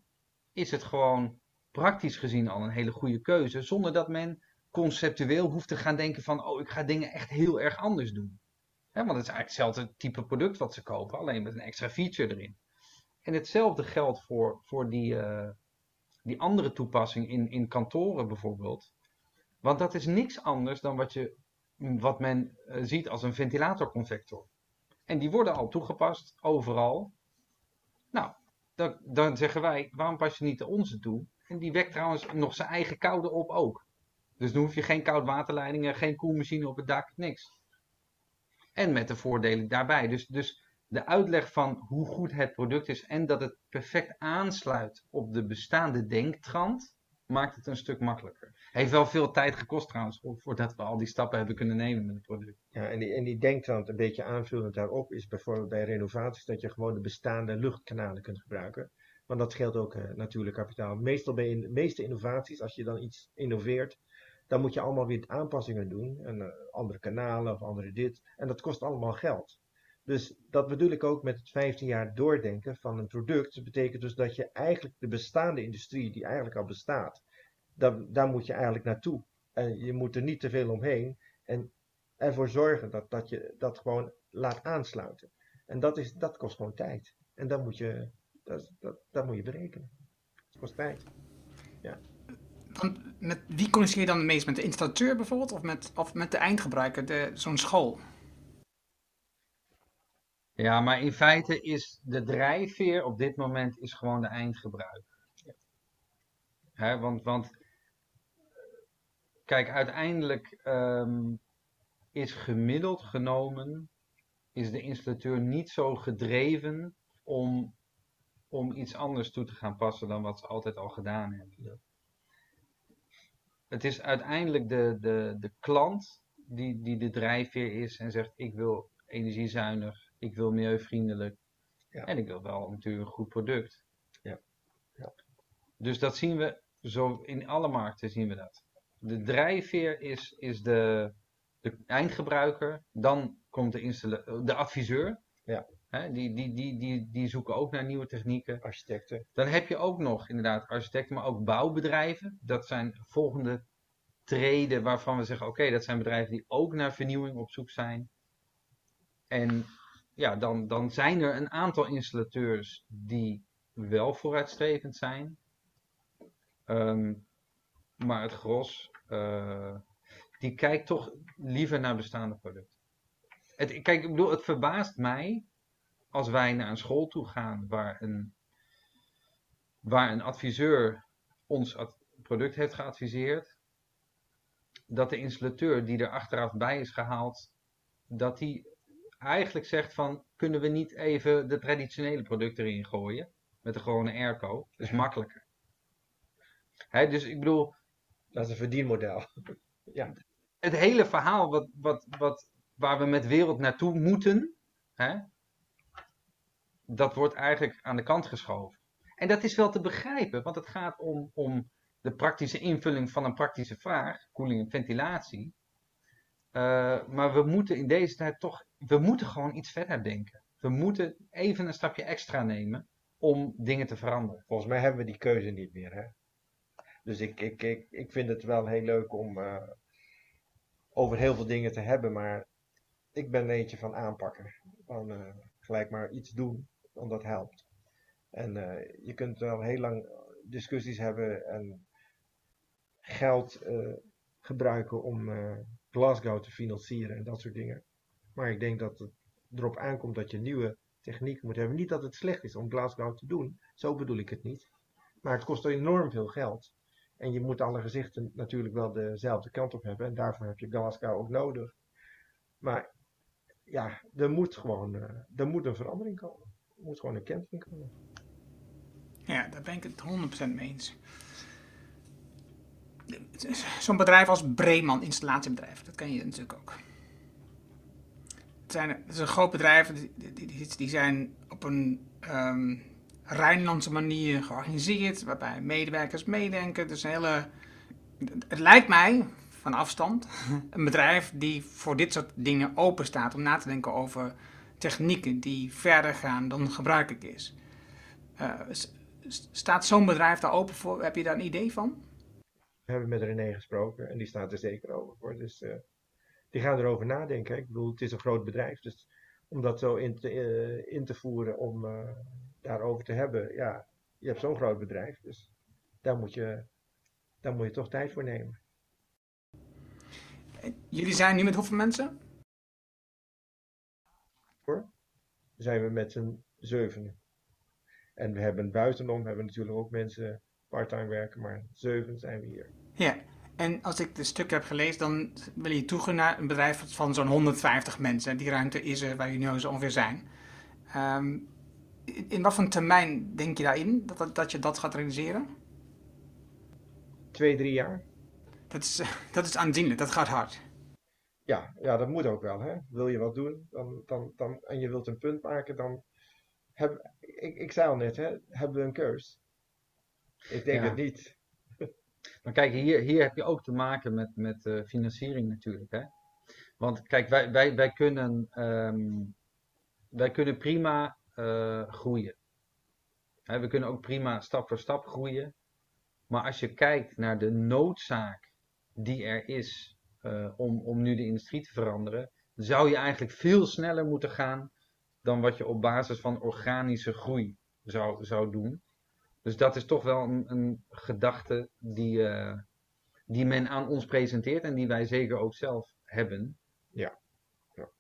is het gewoon praktisch gezien al een hele goede keuze. Zonder dat men conceptueel hoeft te gaan denken van, oh ik ga dingen echt heel erg anders doen. Want het is eigenlijk hetzelfde type product wat ze kopen, alleen met een extra feature erin. En hetzelfde geldt voor, voor die, eh, die andere toepassing in, in kantoren bijvoorbeeld. Want dat is niks anders dan wat, je, wat men eh, ziet als een ventilatorconvector. En die worden al toegepast overal. Nou, dan, dan zeggen wij, waarom pas je niet de onze toe? En die wekt trouwens nog zijn eigen koude op ook. Dus dan hoef je geen koudwaterleidingen, geen koelmachine op het dak, niks. En met de voordelen daarbij. Dus, dus de uitleg van hoe goed het product is en dat het perfect aansluit op de bestaande denktrand, maakt het een stuk makkelijker. Heeft wel veel tijd gekost trouwens, voor- voordat we al die stappen hebben kunnen nemen met het product. Ja, en die, en die denktrand, een beetje aanvullend daarop, is bijvoorbeeld bij renovaties dat je gewoon de bestaande luchtkanalen kunt gebruiken. Want dat scheelt ook eh, natuurlijk kapitaal. Meestal bij de meeste innovaties, als je dan iets innoveert, dan moet je allemaal weer aanpassingen doen. En eh, andere kanalen of andere dit. En dat kost allemaal geld. Dus dat bedoel ik ook met het 15 jaar doordenken van een product. Dat betekent dus dat je eigenlijk de bestaande industrie, die eigenlijk al bestaat, daar, daar moet je eigenlijk naartoe. En je moet er niet te veel omheen. En ervoor zorgen dat, dat je dat gewoon laat aansluiten. En dat, is, dat kost gewoon tijd. En dat moet je, dat, dat, dat moet je berekenen. Dat kost tijd. Want met wie communiceer je dan het meest? Met de installateur bijvoorbeeld? Of met, of met de eindgebruiker, de, zo'n school? Ja, maar in feite is de drijfveer op dit moment is gewoon de eindgebruiker. Hè, want, want kijk, uiteindelijk ehm, is gemiddeld genomen is de installateur niet zo gedreven om, om iets anders toe te gaan passen dan wat ze altijd al gedaan hebben. Het is uiteindelijk de, de, de klant die, die de drijfveer is en zegt ik wil energiezuinig, ik wil milieuvriendelijk Ja. en ik wil wel natuurlijk een goed product. Ja. Ja. Dus dat zien we zo in alle markten zien we dat. De drijfveer is, is de, de eindgebruiker, dan komt de, de adviseur. Ja. Hè, die, die, die, die, die zoeken ook naar nieuwe technieken. Architecten. Dan heb je ook nog inderdaad architecten, maar ook bouwbedrijven. Dat zijn volgende treden waarvan we zeggen: oké, dat zijn bedrijven die ook naar vernieuwing op zoek zijn. En ja, dan, dan zijn er een aantal installateurs die wel vooruitstrevend zijn. Ehm, maar het gros, eh, die kijkt toch liever naar bestaande producten. Het, kijk, ik bedoel, het verbaast mij als wij naar een school toe gaan waar een, waar een adviseur ons product heeft geadviseerd, dat de installateur die er achteraf bij is gehaald, dat die eigenlijk zegt van, kunnen we niet even de traditionele product erin gooien, met de gewone airco, dat is makkelijker. Hè, dus ik bedoel, Dat is een verdienmodel. [laughs] het hele verhaal wat, wat, wat, waar we met wereld naartoe moeten, hè, dat wordt eigenlijk aan de kant geschoven. En dat is wel te begrijpen, want het gaat om, om de praktische invulling van een praktische vraag, koeling en ventilatie. Eh, maar we moeten in deze tijd toch, we moeten gewoon iets verder denken. We moeten even een stapje extra nemen om dingen te veranderen. Volgens mij hebben we die keuze niet meer. Hè? Dus ik, ik, ik, ik vind het wel heel leuk om eh, over heel veel dingen te hebben, maar ik ben eentje van aanpakken. Van eh, gelijk maar iets doen, want dat helpt. En eh, je kunt wel heel lang discussies hebben en geld eh, gebruiken om eh, Glasgow te financieren en dat soort dingen. Maar ik denk dat het erop aankomt dat je nieuwe techniek moet hebben. Niet dat het slecht is om Glasgow te doen, zo bedoel ik het niet. Maar het kost enorm veel geld. En je moet alle gezichten natuurlijk wel dezelfde kant op hebben. En daarvoor heb je Glasgow ook nodig. Maar ja, er moet gewoon er moet een verandering komen. Moet gewoon een komen. Ja, daar ben ik het 100% mee eens. Zo'n bedrijf als Breeman Installatiebedrijf, dat ken je natuurlijk ook. Het, zijn, het is een groot bedrijf, die, die, die zijn op een um, Rijnlandse manier georganiseerd, waarbij medewerkers meedenken. Dus een hele, het lijkt mij, van afstand, [laughs] een bedrijf die voor dit soort dingen open staat om na te denken over technieken die verder gaan dan gebruikelijk is. Uh, staat zo'n bedrijf daar open voor? Heb je daar een idee van? We hebben met René gesproken en die staat er zeker over voor. Dus uh, die gaan erover nadenken. Ik bedoel, het is een groot bedrijf, dus om dat zo in te, uh, in te voeren, om daarover te hebben, ja, je hebt zo'n groot bedrijf, dus daar moet, je, daar moet je toch tijd voor nemen. Jullie zijn nu met hoeveel mensen? Hoor? Zijn we met z'n zevenen. En we hebben buitenom hebben natuurlijk ook mensen parttime werken, maar zeven zijn we hier. Ja, en als ik het stuk heb gelezen, dan wil je toegaan naar een bedrijf van zo'n 150 mensen. Die ruimte is er waar jullie nu zo ongeveer zijn. Um, in wat voor termijn denk je daarin, dat, dat je dat gaat realiseren? Twee, drie jaar. Dat is, [laughs] dat is aanzienlijk, dat gaat hard. Ja, ja, dat moet ook wel. Hè? Wil je wat doen dan, dan, dan, en je wilt een punt maken, dan heb, ik, ik zei al net, hè, hebben we een keus? Ik denk het niet. [laughs] Maar kijk, hier, hier heb je ook te maken met, met uh, financiering natuurlijk. Hè? Want kijk, wij, wij, wij, kunnen, um, wij kunnen prima uh, groeien. Hè, we kunnen ook prima stap voor stap groeien. Maar als je kijkt naar de noodzaak die er is uh, om, om nu de industrie te veranderen, zou je eigenlijk veel sneller moeten gaan dan wat je op basis van organische groei zou, zou doen. Dus dat is toch wel een, een gedachte die, uh, die men aan ons presenteert en die wij zeker ook zelf hebben. Ja. ja.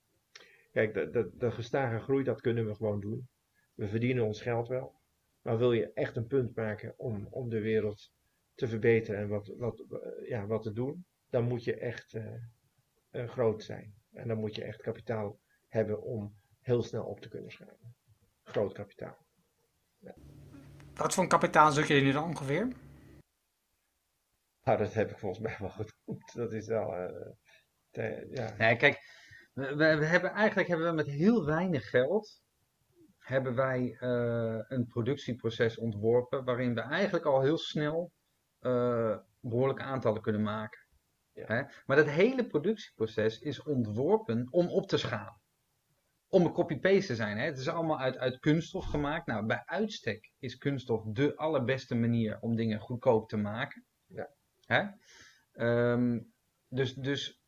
Kijk, de, de, de gestage groei, dat kunnen we gewoon doen. We verdienen ons geld wel. Maar wil je echt een punt maken om, om de wereld te verbeteren en wat, wat, ja, wat te doen, dan moet je echt uh, uh, groot zijn. En dan moet je echt kapitaal hebben om heel snel op te kunnen schrijven. Groot kapitaal. Ja. Wat voor een kapitaal zoek je nu dan ongeveer? Nou, dat heb ik volgens mij wel goed. Dat is wel. Uh, te, ja. Nee, kijk, we, we, hebben eigenlijk hebben we met heel weinig geld hebben wij uh, een productieproces ontworpen waarin we eigenlijk al heel snel uh, behoorlijke aantallen kunnen maken. Ja. Hè? Maar dat hele productieproces is ontworpen om op te schalen om een copy-paste te zijn. Hè? Het is allemaal uit, uit kunststof gemaakt. Nou, bij uitstek is kunststof de allerbeste manier om dingen goedkoop te maken. Ja. Hè? Um, dus, dus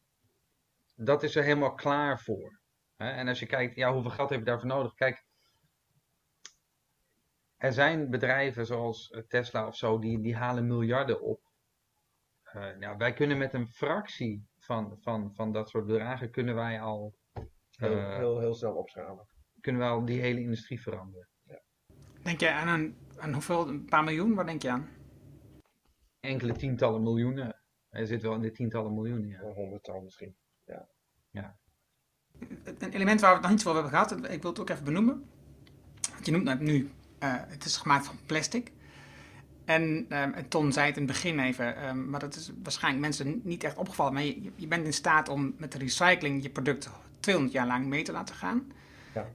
dat is er helemaal klaar voor. Hè? En als je kijkt, ja, hoeveel geld heb je daarvoor nodig? Kijk, er zijn bedrijven zoals Tesla of zo, die, die halen miljarden op. Uh, nou, wij kunnen met een fractie van, van, van dat soort bedragen, kunnen wij al Heel, uh, heel, heel snel opschalen. Kunnen we al die hele industrie veranderen. Ja. Denk je aan, een, aan hoeveel? Een paar miljoen? Waar denk je aan? Enkele tientallen miljoenen. Hij zit wel in de tientallen miljoenen, ja. Een honderdtal misschien, ja. ja. Een element waar we het nog niet voor hebben gehad, ik wil het ook even benoemen. Want je noemt het nu, uh, het is gemaakt van plastic. En um, Ton zei het in het begin even, um, maar dat is waarschijnlijk mensen niet echt opgevallen. Maar je, je bent in staat om met de recycling je product 200 jaar lang mee te laten gaan. Ja.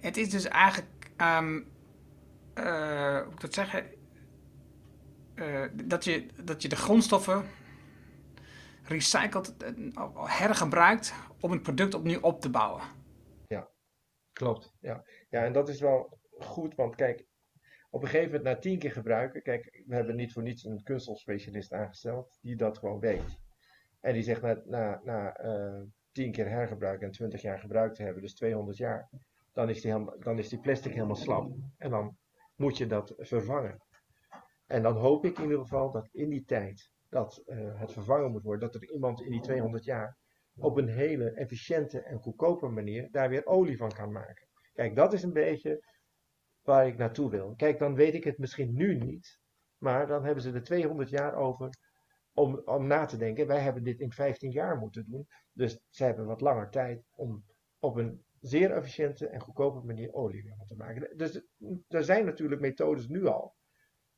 Het is dus eigenlijk, um, uh, hoe ik dat zeggen, uh, dat, je, dat je de grondstoffen recycelt, hergebruikt om het product opnieuw op te bouwen. Ja, klopt. Ja, ja en dat is wel goed, want kijk, op een gegeven moment na tien keer gebruiken, kijk, we hebben niet voor niets een kunststofspecialist aangesteld die dat gewoon weet. En die zegt na, na, na uh, 10 keer hergebruiken en 20 jaar gebruikt te hebben, dus 200 jaar, dan is die, dan is die plastic helemaal slap. En dan moet je dat vervangen. En dan hoop ik in ieder geval dat in die tijd dat uh, het vervangen moet worden, dat er iemand in die 200 jaar op een hele efficiënte en goedkope manier daar weer olie van kan maken. Kijk, dat is een beetje waar ik naartoe wil. Kijk, dan weet ik het misschien nu niet, maar dan hebben ze er 200 jaar over om, om na te denken. Wij hebben dit in 15 jaar moeten doen, dus ze hebben wat langer tijd om op een zeer efficiënte en goedkope manier olie te maken. Dus er zijn natuurlijk methodes nu al,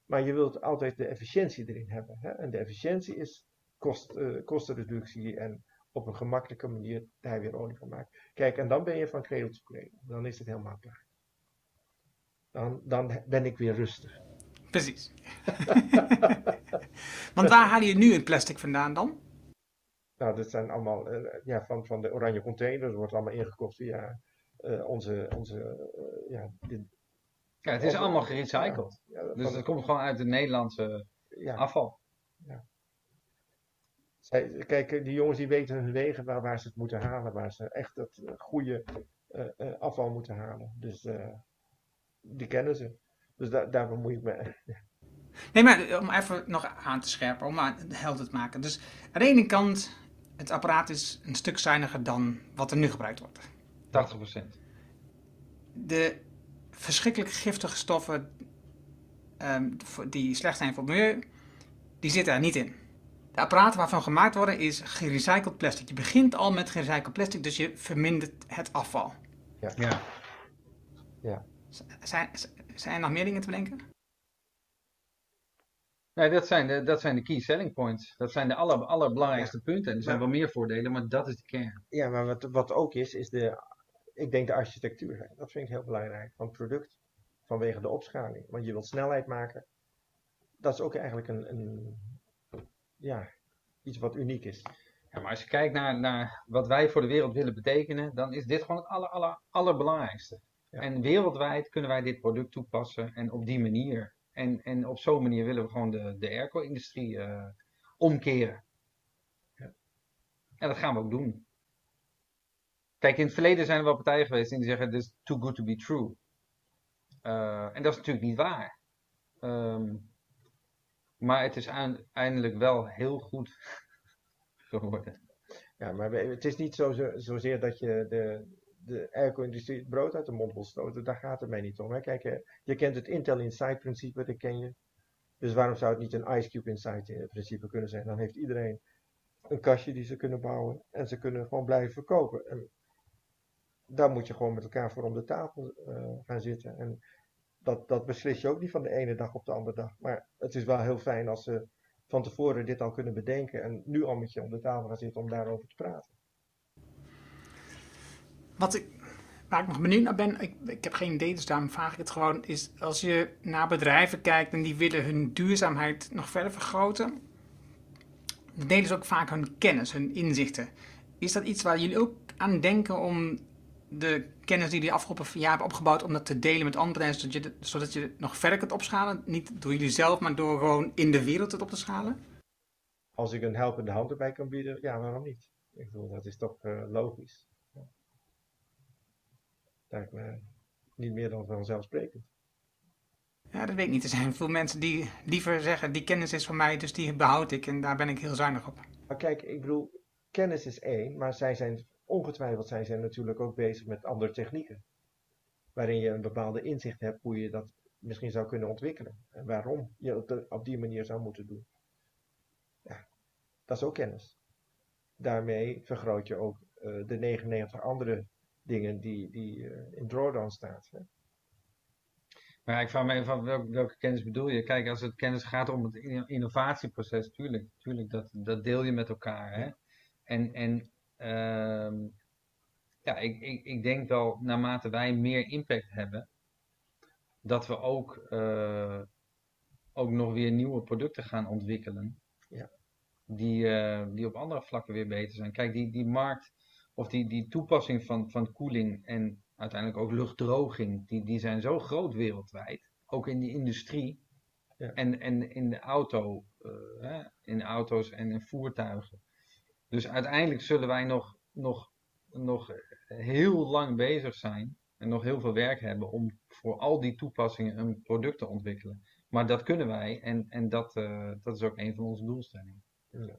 maar je wilt altijd de efficiëntie erin hebben. Hè? En de efficiëntie is kost, uh, kostenreductie en op een gemakkelijke manier daar weer olie van maken. Kijk, en dan ben je van kredel tot kredel. Dan is het helemaal klaar. Dan, dan ben ik weer rustig. Precies. [laughs] Want waar haal je nu het plastic vandaan dan? Nou, dat zijn allemaal uh, ja, van, van de oranje containers. Dat wordt allemaal ingekocht via uh, onze. onze uh, ja, dit, ja, het is allemaal gerecycled. Ja, ja, dus het komt gewoon uit het Nederlandse afval. Ja. Zij, kijk, die jongens die weten hun wegen waar, waar ze het moeten halen, waar ze echt het goede afval moeten halen. Dus die kennen ze. Dus da daar bemoei ik me. Nee, maar om even nog aan te scherpen, om maar helder te maken. Dus aan de ene kant, het apparaat is een stuk zuiniger dan wat er nu gebruikt wordt. 80%. De verschrikkelijk giftige stoffen um, die slecht zijn voor het milieu, die zitten er niet in. De apparaten waarvan gemaakt worden is gerecycled plastic. Je begint al met gerecycled plastic, dus je vermindert het afval. Ja. ja. ja. Zijn, zijn er nog meer dingen te bedenken? Nee, dat zijn, de, dat zijn de key selling points. Dat zijn de aller, allerbelangrijkste punten. En er zijn wel meer voordelen, maar dat is de kern. Ja, maar wat, wat ook is, is de, ik denk de architectuur. Dat vind ik heel belangrijk van het product. Vanwege de opschaling. Want je wilt snelheid maken. Dat is ook eigenlijk een, een ja, iets wat uniek is. Ja, maar als je kijkt naar, naar wat wij voor de wereld willen betekenen, dan is dit gewoon het aller, aller, allerbelangrijkste. En wereldwijd kunnen wij dit product toepassen en op die manier. En, en op zo'n manier willen we gewoon de, de airco-industrie uh, omkeren. Ja. En dat gaan we ook doen. Kijk, in het verleden zijn er wel partijen geweest die zeggen: This is too good to be true. Uh, en dat is natuurlijk niet waar. Um, maar het is uiteindelijk wel heel goed [laughs] geworden. Ja, maar het is niet zo, zo, zozeer dat je de, de airco-industrie het brood uit de mond wil stoten. Daar gaat het mij niet om. Hè. Kijk, je kent het Intel Inside principe, dat ken je. Dus waarom zou het niet een Ice Cube Inside principe kunnen zijn? Dan heeft iedereen een kastje die ze kunnen bouwen en ze kunnen gewoon blijven verkopen. En daar moet je gewoon met elkaar voor om de tafel uh, gaan zitten. En dat, dat beslis je ook niet van de ene dag op de andere dag. Maar het is wel heel fijn als ze van tevoren dit al kunnen bedenken en nu al met je om de tafel gaan zitten om daarover te praten. Wat ik, waar ik nog benieuwd naar ben, ik, ik heb geen idee, dus daarom vraag ik het gewoon, is als je naar bedrijven kijkt en die willen hun duurzaamheid nog verder vergroten, delen ze ook vaak hun kennis, hun inzichten. Is dat iets waar jullie ook aan denken om de kennis die jullie afgelopen jaar hebben opgebouwd, om dat te delen met anderen, zodat je, zodat je nog verder kunt opschalen? Niet door jullie zelf, maar door gewoon in de wereld het op te schalen? Als ik een helpende hand erbij kan bieden, ja, waarom niet? Ik bedoel, dat is toch uh, logisch lijkt me niet meer dan vanzelfsprekend. Ja, dat weet ik niet. Er zijn veel mensen die liever zeggen, die kennis is van mij, dus die behoud ik en daar ben ik heel zuinig op. Maar kijk, ik bedoel, kennis is één, maar zij zijn, ongetwijfeld zijn zij natuurlijk ook bezig met andere technieken. Waarin je een bepaalde inzicht hebt hoe je dat misschien zou kunnen ontwikkelen. En waarom je het op die manier zou moeten doen. Ja, dat is ook kennis. Daarmee vergroot je ook uh, de 99 andere dingen die, die uh, in drawdown staat. Hè? Maar ik vraag me even af, welke, welke, kennis bedoel je? Kijk, als het kennis gaat om het innovatieproces, tuurlijk, tuurlijk dat, dat deel je met elkaar. Hè? En, en uh, ja, ik, ik, ik denk wel, naarmate wij meer impact hebben, dat we ook, uh, ook nog weer nieuwe producten gaan ontwikkelen. Ja. Die, uh, die op andere vlakken weer beter zijn. Kijk, die, die markt of die, die toepassing van, van koeling en uiteindelijk ook luchtdroging, die, die zijn zo groot wereldwijd. Ook in die industrie ja. en, en in de auto, uh, in auto's en in voertuigen. Dus uiteindelijk zullen wij nog, nog, nog heel lang bezig zijn en nog heel veel werk hebben om voor al die toepassingen een product te ontwikkelen. Maar dat kunnen wij en, en dat, uh, dat is ook een van onze doelstellingen. Ja.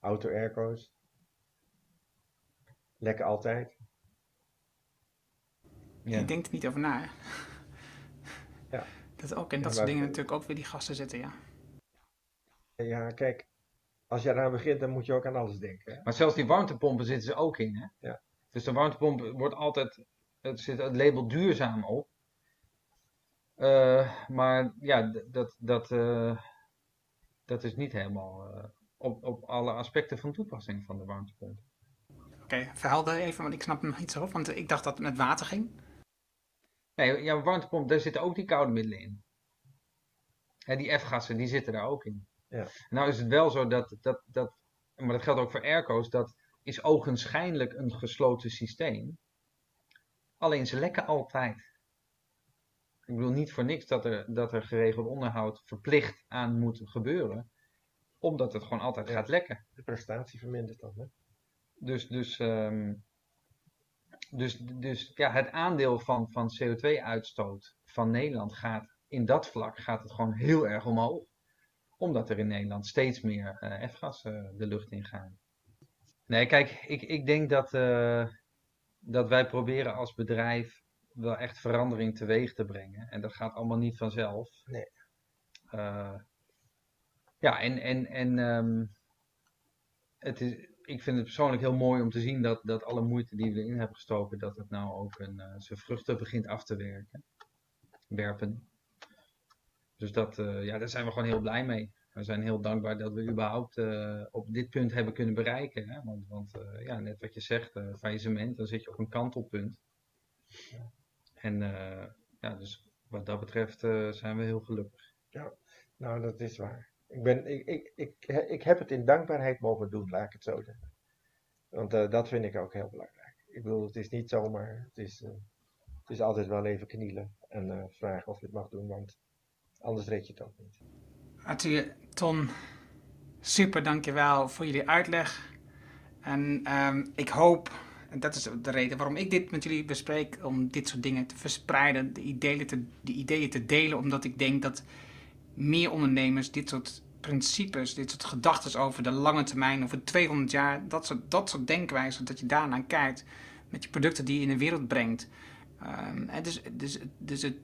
Auto-airco's, Lekker altijd. Ja. Je denkt er niet over na. Hè? Ja. Dat ook in dat Ja, soort dingen natuurlijk ook weer die gasten zitten, ja. Ja, kijk, als je eraan begint, dan moet je ook aan alles denken. Hè? Maar zelfs die warmtepompen zitten ze ook in. Hè? Ja. Dus de warmtepomp wordt altijd, het zit het label duurzaam op. Eh, maar ja, dat, dat, eh, dat is niet helemaal eh, op, op alle aspecten van toepassing van de warmtepomp. Oké, verhelder even, want ik snap nog iets over, want ik dacht dat het met water ging. Nee, ja, warmtepomp, daar zitten ook die koude middelen in. Hè, die F-gassen, die zitten daar ook in. Ja. Nou is het wel zo dat, dat, dat, maar dat geldt ook voor airco's, dat is ogenschijnlijk een gesloten systeem. Alleen ze lekken altijd. Ik bedoel niet voor niks dat er, dat er geregeld onderhoud verplicht aan moet gebeuren. Omdat het gewoon altijd Ja. gaat lekken. De prestatie vermindert dan. Hè? Dus, dus, ehm, dus, dus ja, het aandeel van, van CO2-uitstoot van Nederland gaat in dat vlak gaat het gewoon heel erg omhoog. Omdat er in Nederland steeds meer eh, F-gassen de lucht in gaan. Nee, kijk, ik, ik denk dat, eh, dat wij proberen als bedrijf wel echt verandering teweeg te brengen. En dat gaat allemaal niet vanzelf. Nee. Eh, ja, en, en, en ehm, het is, ik vind het persoonlijk heel mooi om te zien dat, dat alle moeite die we erin hebben gestoken, dat het nou ook een, eh, zijn vruchten begint af te werken. Werpen. Dus dat, eh, ja, daar zijn we gewoon heel blij mee. We zijn heel dankbaar dat we überhaupt eh, op dit punt hebben kunnen bereiken. Hè? Want, want ja, net wat je zegt, eh faillissement, dan zit je op een kantelpunt. En ja, dus wat dat betreft zijn we heel gelukkig. Nou, dat is waar. Ik, ben, ik, ik, ik, ik heb het in dankbaarheid mogen doen, laat ik het zo zeggen. Want eh, dat vind ik ook heel belangrijk. Ik bedoel, het is niet zomaar, het is, eh, het is altijd wel even knielen en eh, vragen of je het mag doen, want anders red je het ook niet. Arthur, Ton, super dankjewel voor jullie uitleg. En ehm, ik hoop, en dat is de reden waarom ik dit met jullie bespreek, om dit soort dingen te verspreiden, de ideeën te, de ideeën te delen, omdat ik denk dat meer ondernemers dit soort principes, dit soort gedachten over de lange termijn, over 200 jaar, dat soort, dat soort denkwijzen, dat je daarnaar kijkt met je producten die je in de wereld brengt. En dus, dus, dus het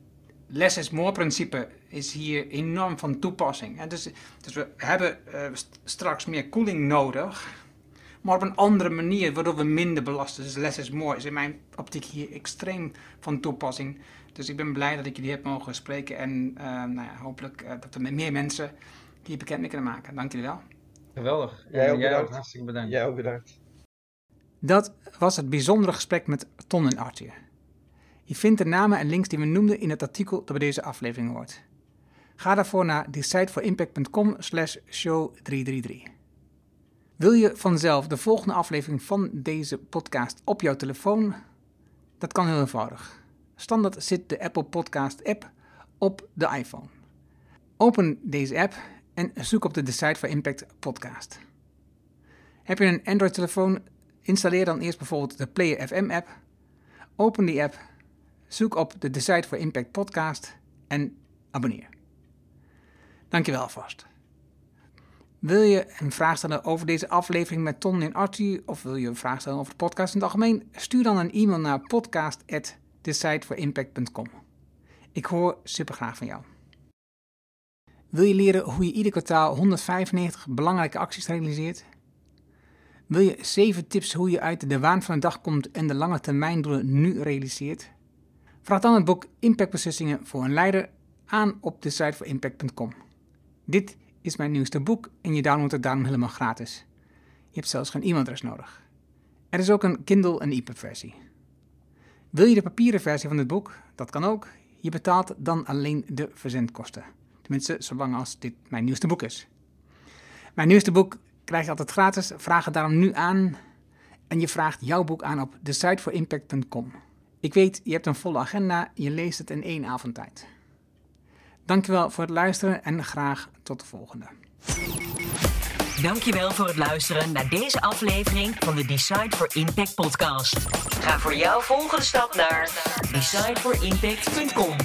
less is more principe is hier enorm van toepassing. En dus, dus we hebben eh, st- straks meer koeling nodig, maar op een andere manier, waardoor we minder belasten. Dus less is more is in mijn optiek hier extreem van toepassing. Dus ik ben blij dat ik jullie heb mogen spreken en eh, nou ja, hopelijk eh, dat we met meer mensen hier bekend mee kunnen maken. Dank jullie wel. Geweldig. Jij ook bedankt. hartstikke bedankt. Jij ook bedankt. Dat was het bijzondere gesprek met Ton en Arthur. Je vindt de namen en links die we noemden in het artikel dat bij deze aflevering hoort. Ga daarvoor naar decideforimpact.com slash show 333. Wil je vanzelf de volgende aflevering van deze podcast op jouw telefoon? Dat kan heel eenvoudig. Standaard zit de Apple Podcast app op de iPhone. Open deze app en zoek op de Decide for Impact podcast. Heb je een Android-telefoon? Installeer dan eerst bijvoorbeeld de Player FM app. Open die app, zoek op de Decide for Impact podcast en abonneer. Dankjewel alvast. Wil je een vraag stellen over deze aflevering met Ton en Arthur of wil je een vraag stellen over de podcast in het algemeen? Stuur dan een e-mail naar podcast@decideforimpact.com. Ik hoor super graag van jou. Wil je leren hoe je ieder kwartaal 195 belangrijke acties realiseert? Wil je 7 tips hoe je uit de waan van de dag komt en de lange termijn doelen nu realiseert? Vraag dan het boek Impactbeslissingen voor een leider aan op de site voor impact.com. Dit is mijn nieuwste boek en je downloadt het daarom helemaal gratis. Je hebt zelfs geen e-mailadres nodig. Er is ook een Kindle en EPUB versie. Wil je de papieren versie van dit boek? Dat kan ook. Je betaalt dan alleen de verzendkosten. Tenminste, zolang als dit mijn nieuwste boek is. Mijn nieuwste boek krijg je altijd gratis. Vraag het daarom nu aan. En je vraagt jouw boek aan op thesiteforimpact.com. Ik weet, je hebt een volle agenda. Je leest het in één avond tijd. Dankjewel voor het luisteren en graag tot de volgende. Dankjewel voor het luisteren naar deze aflevering van de Decide for Impact podcast. Ga voor jouw volgende stap naar decideforimpact.com.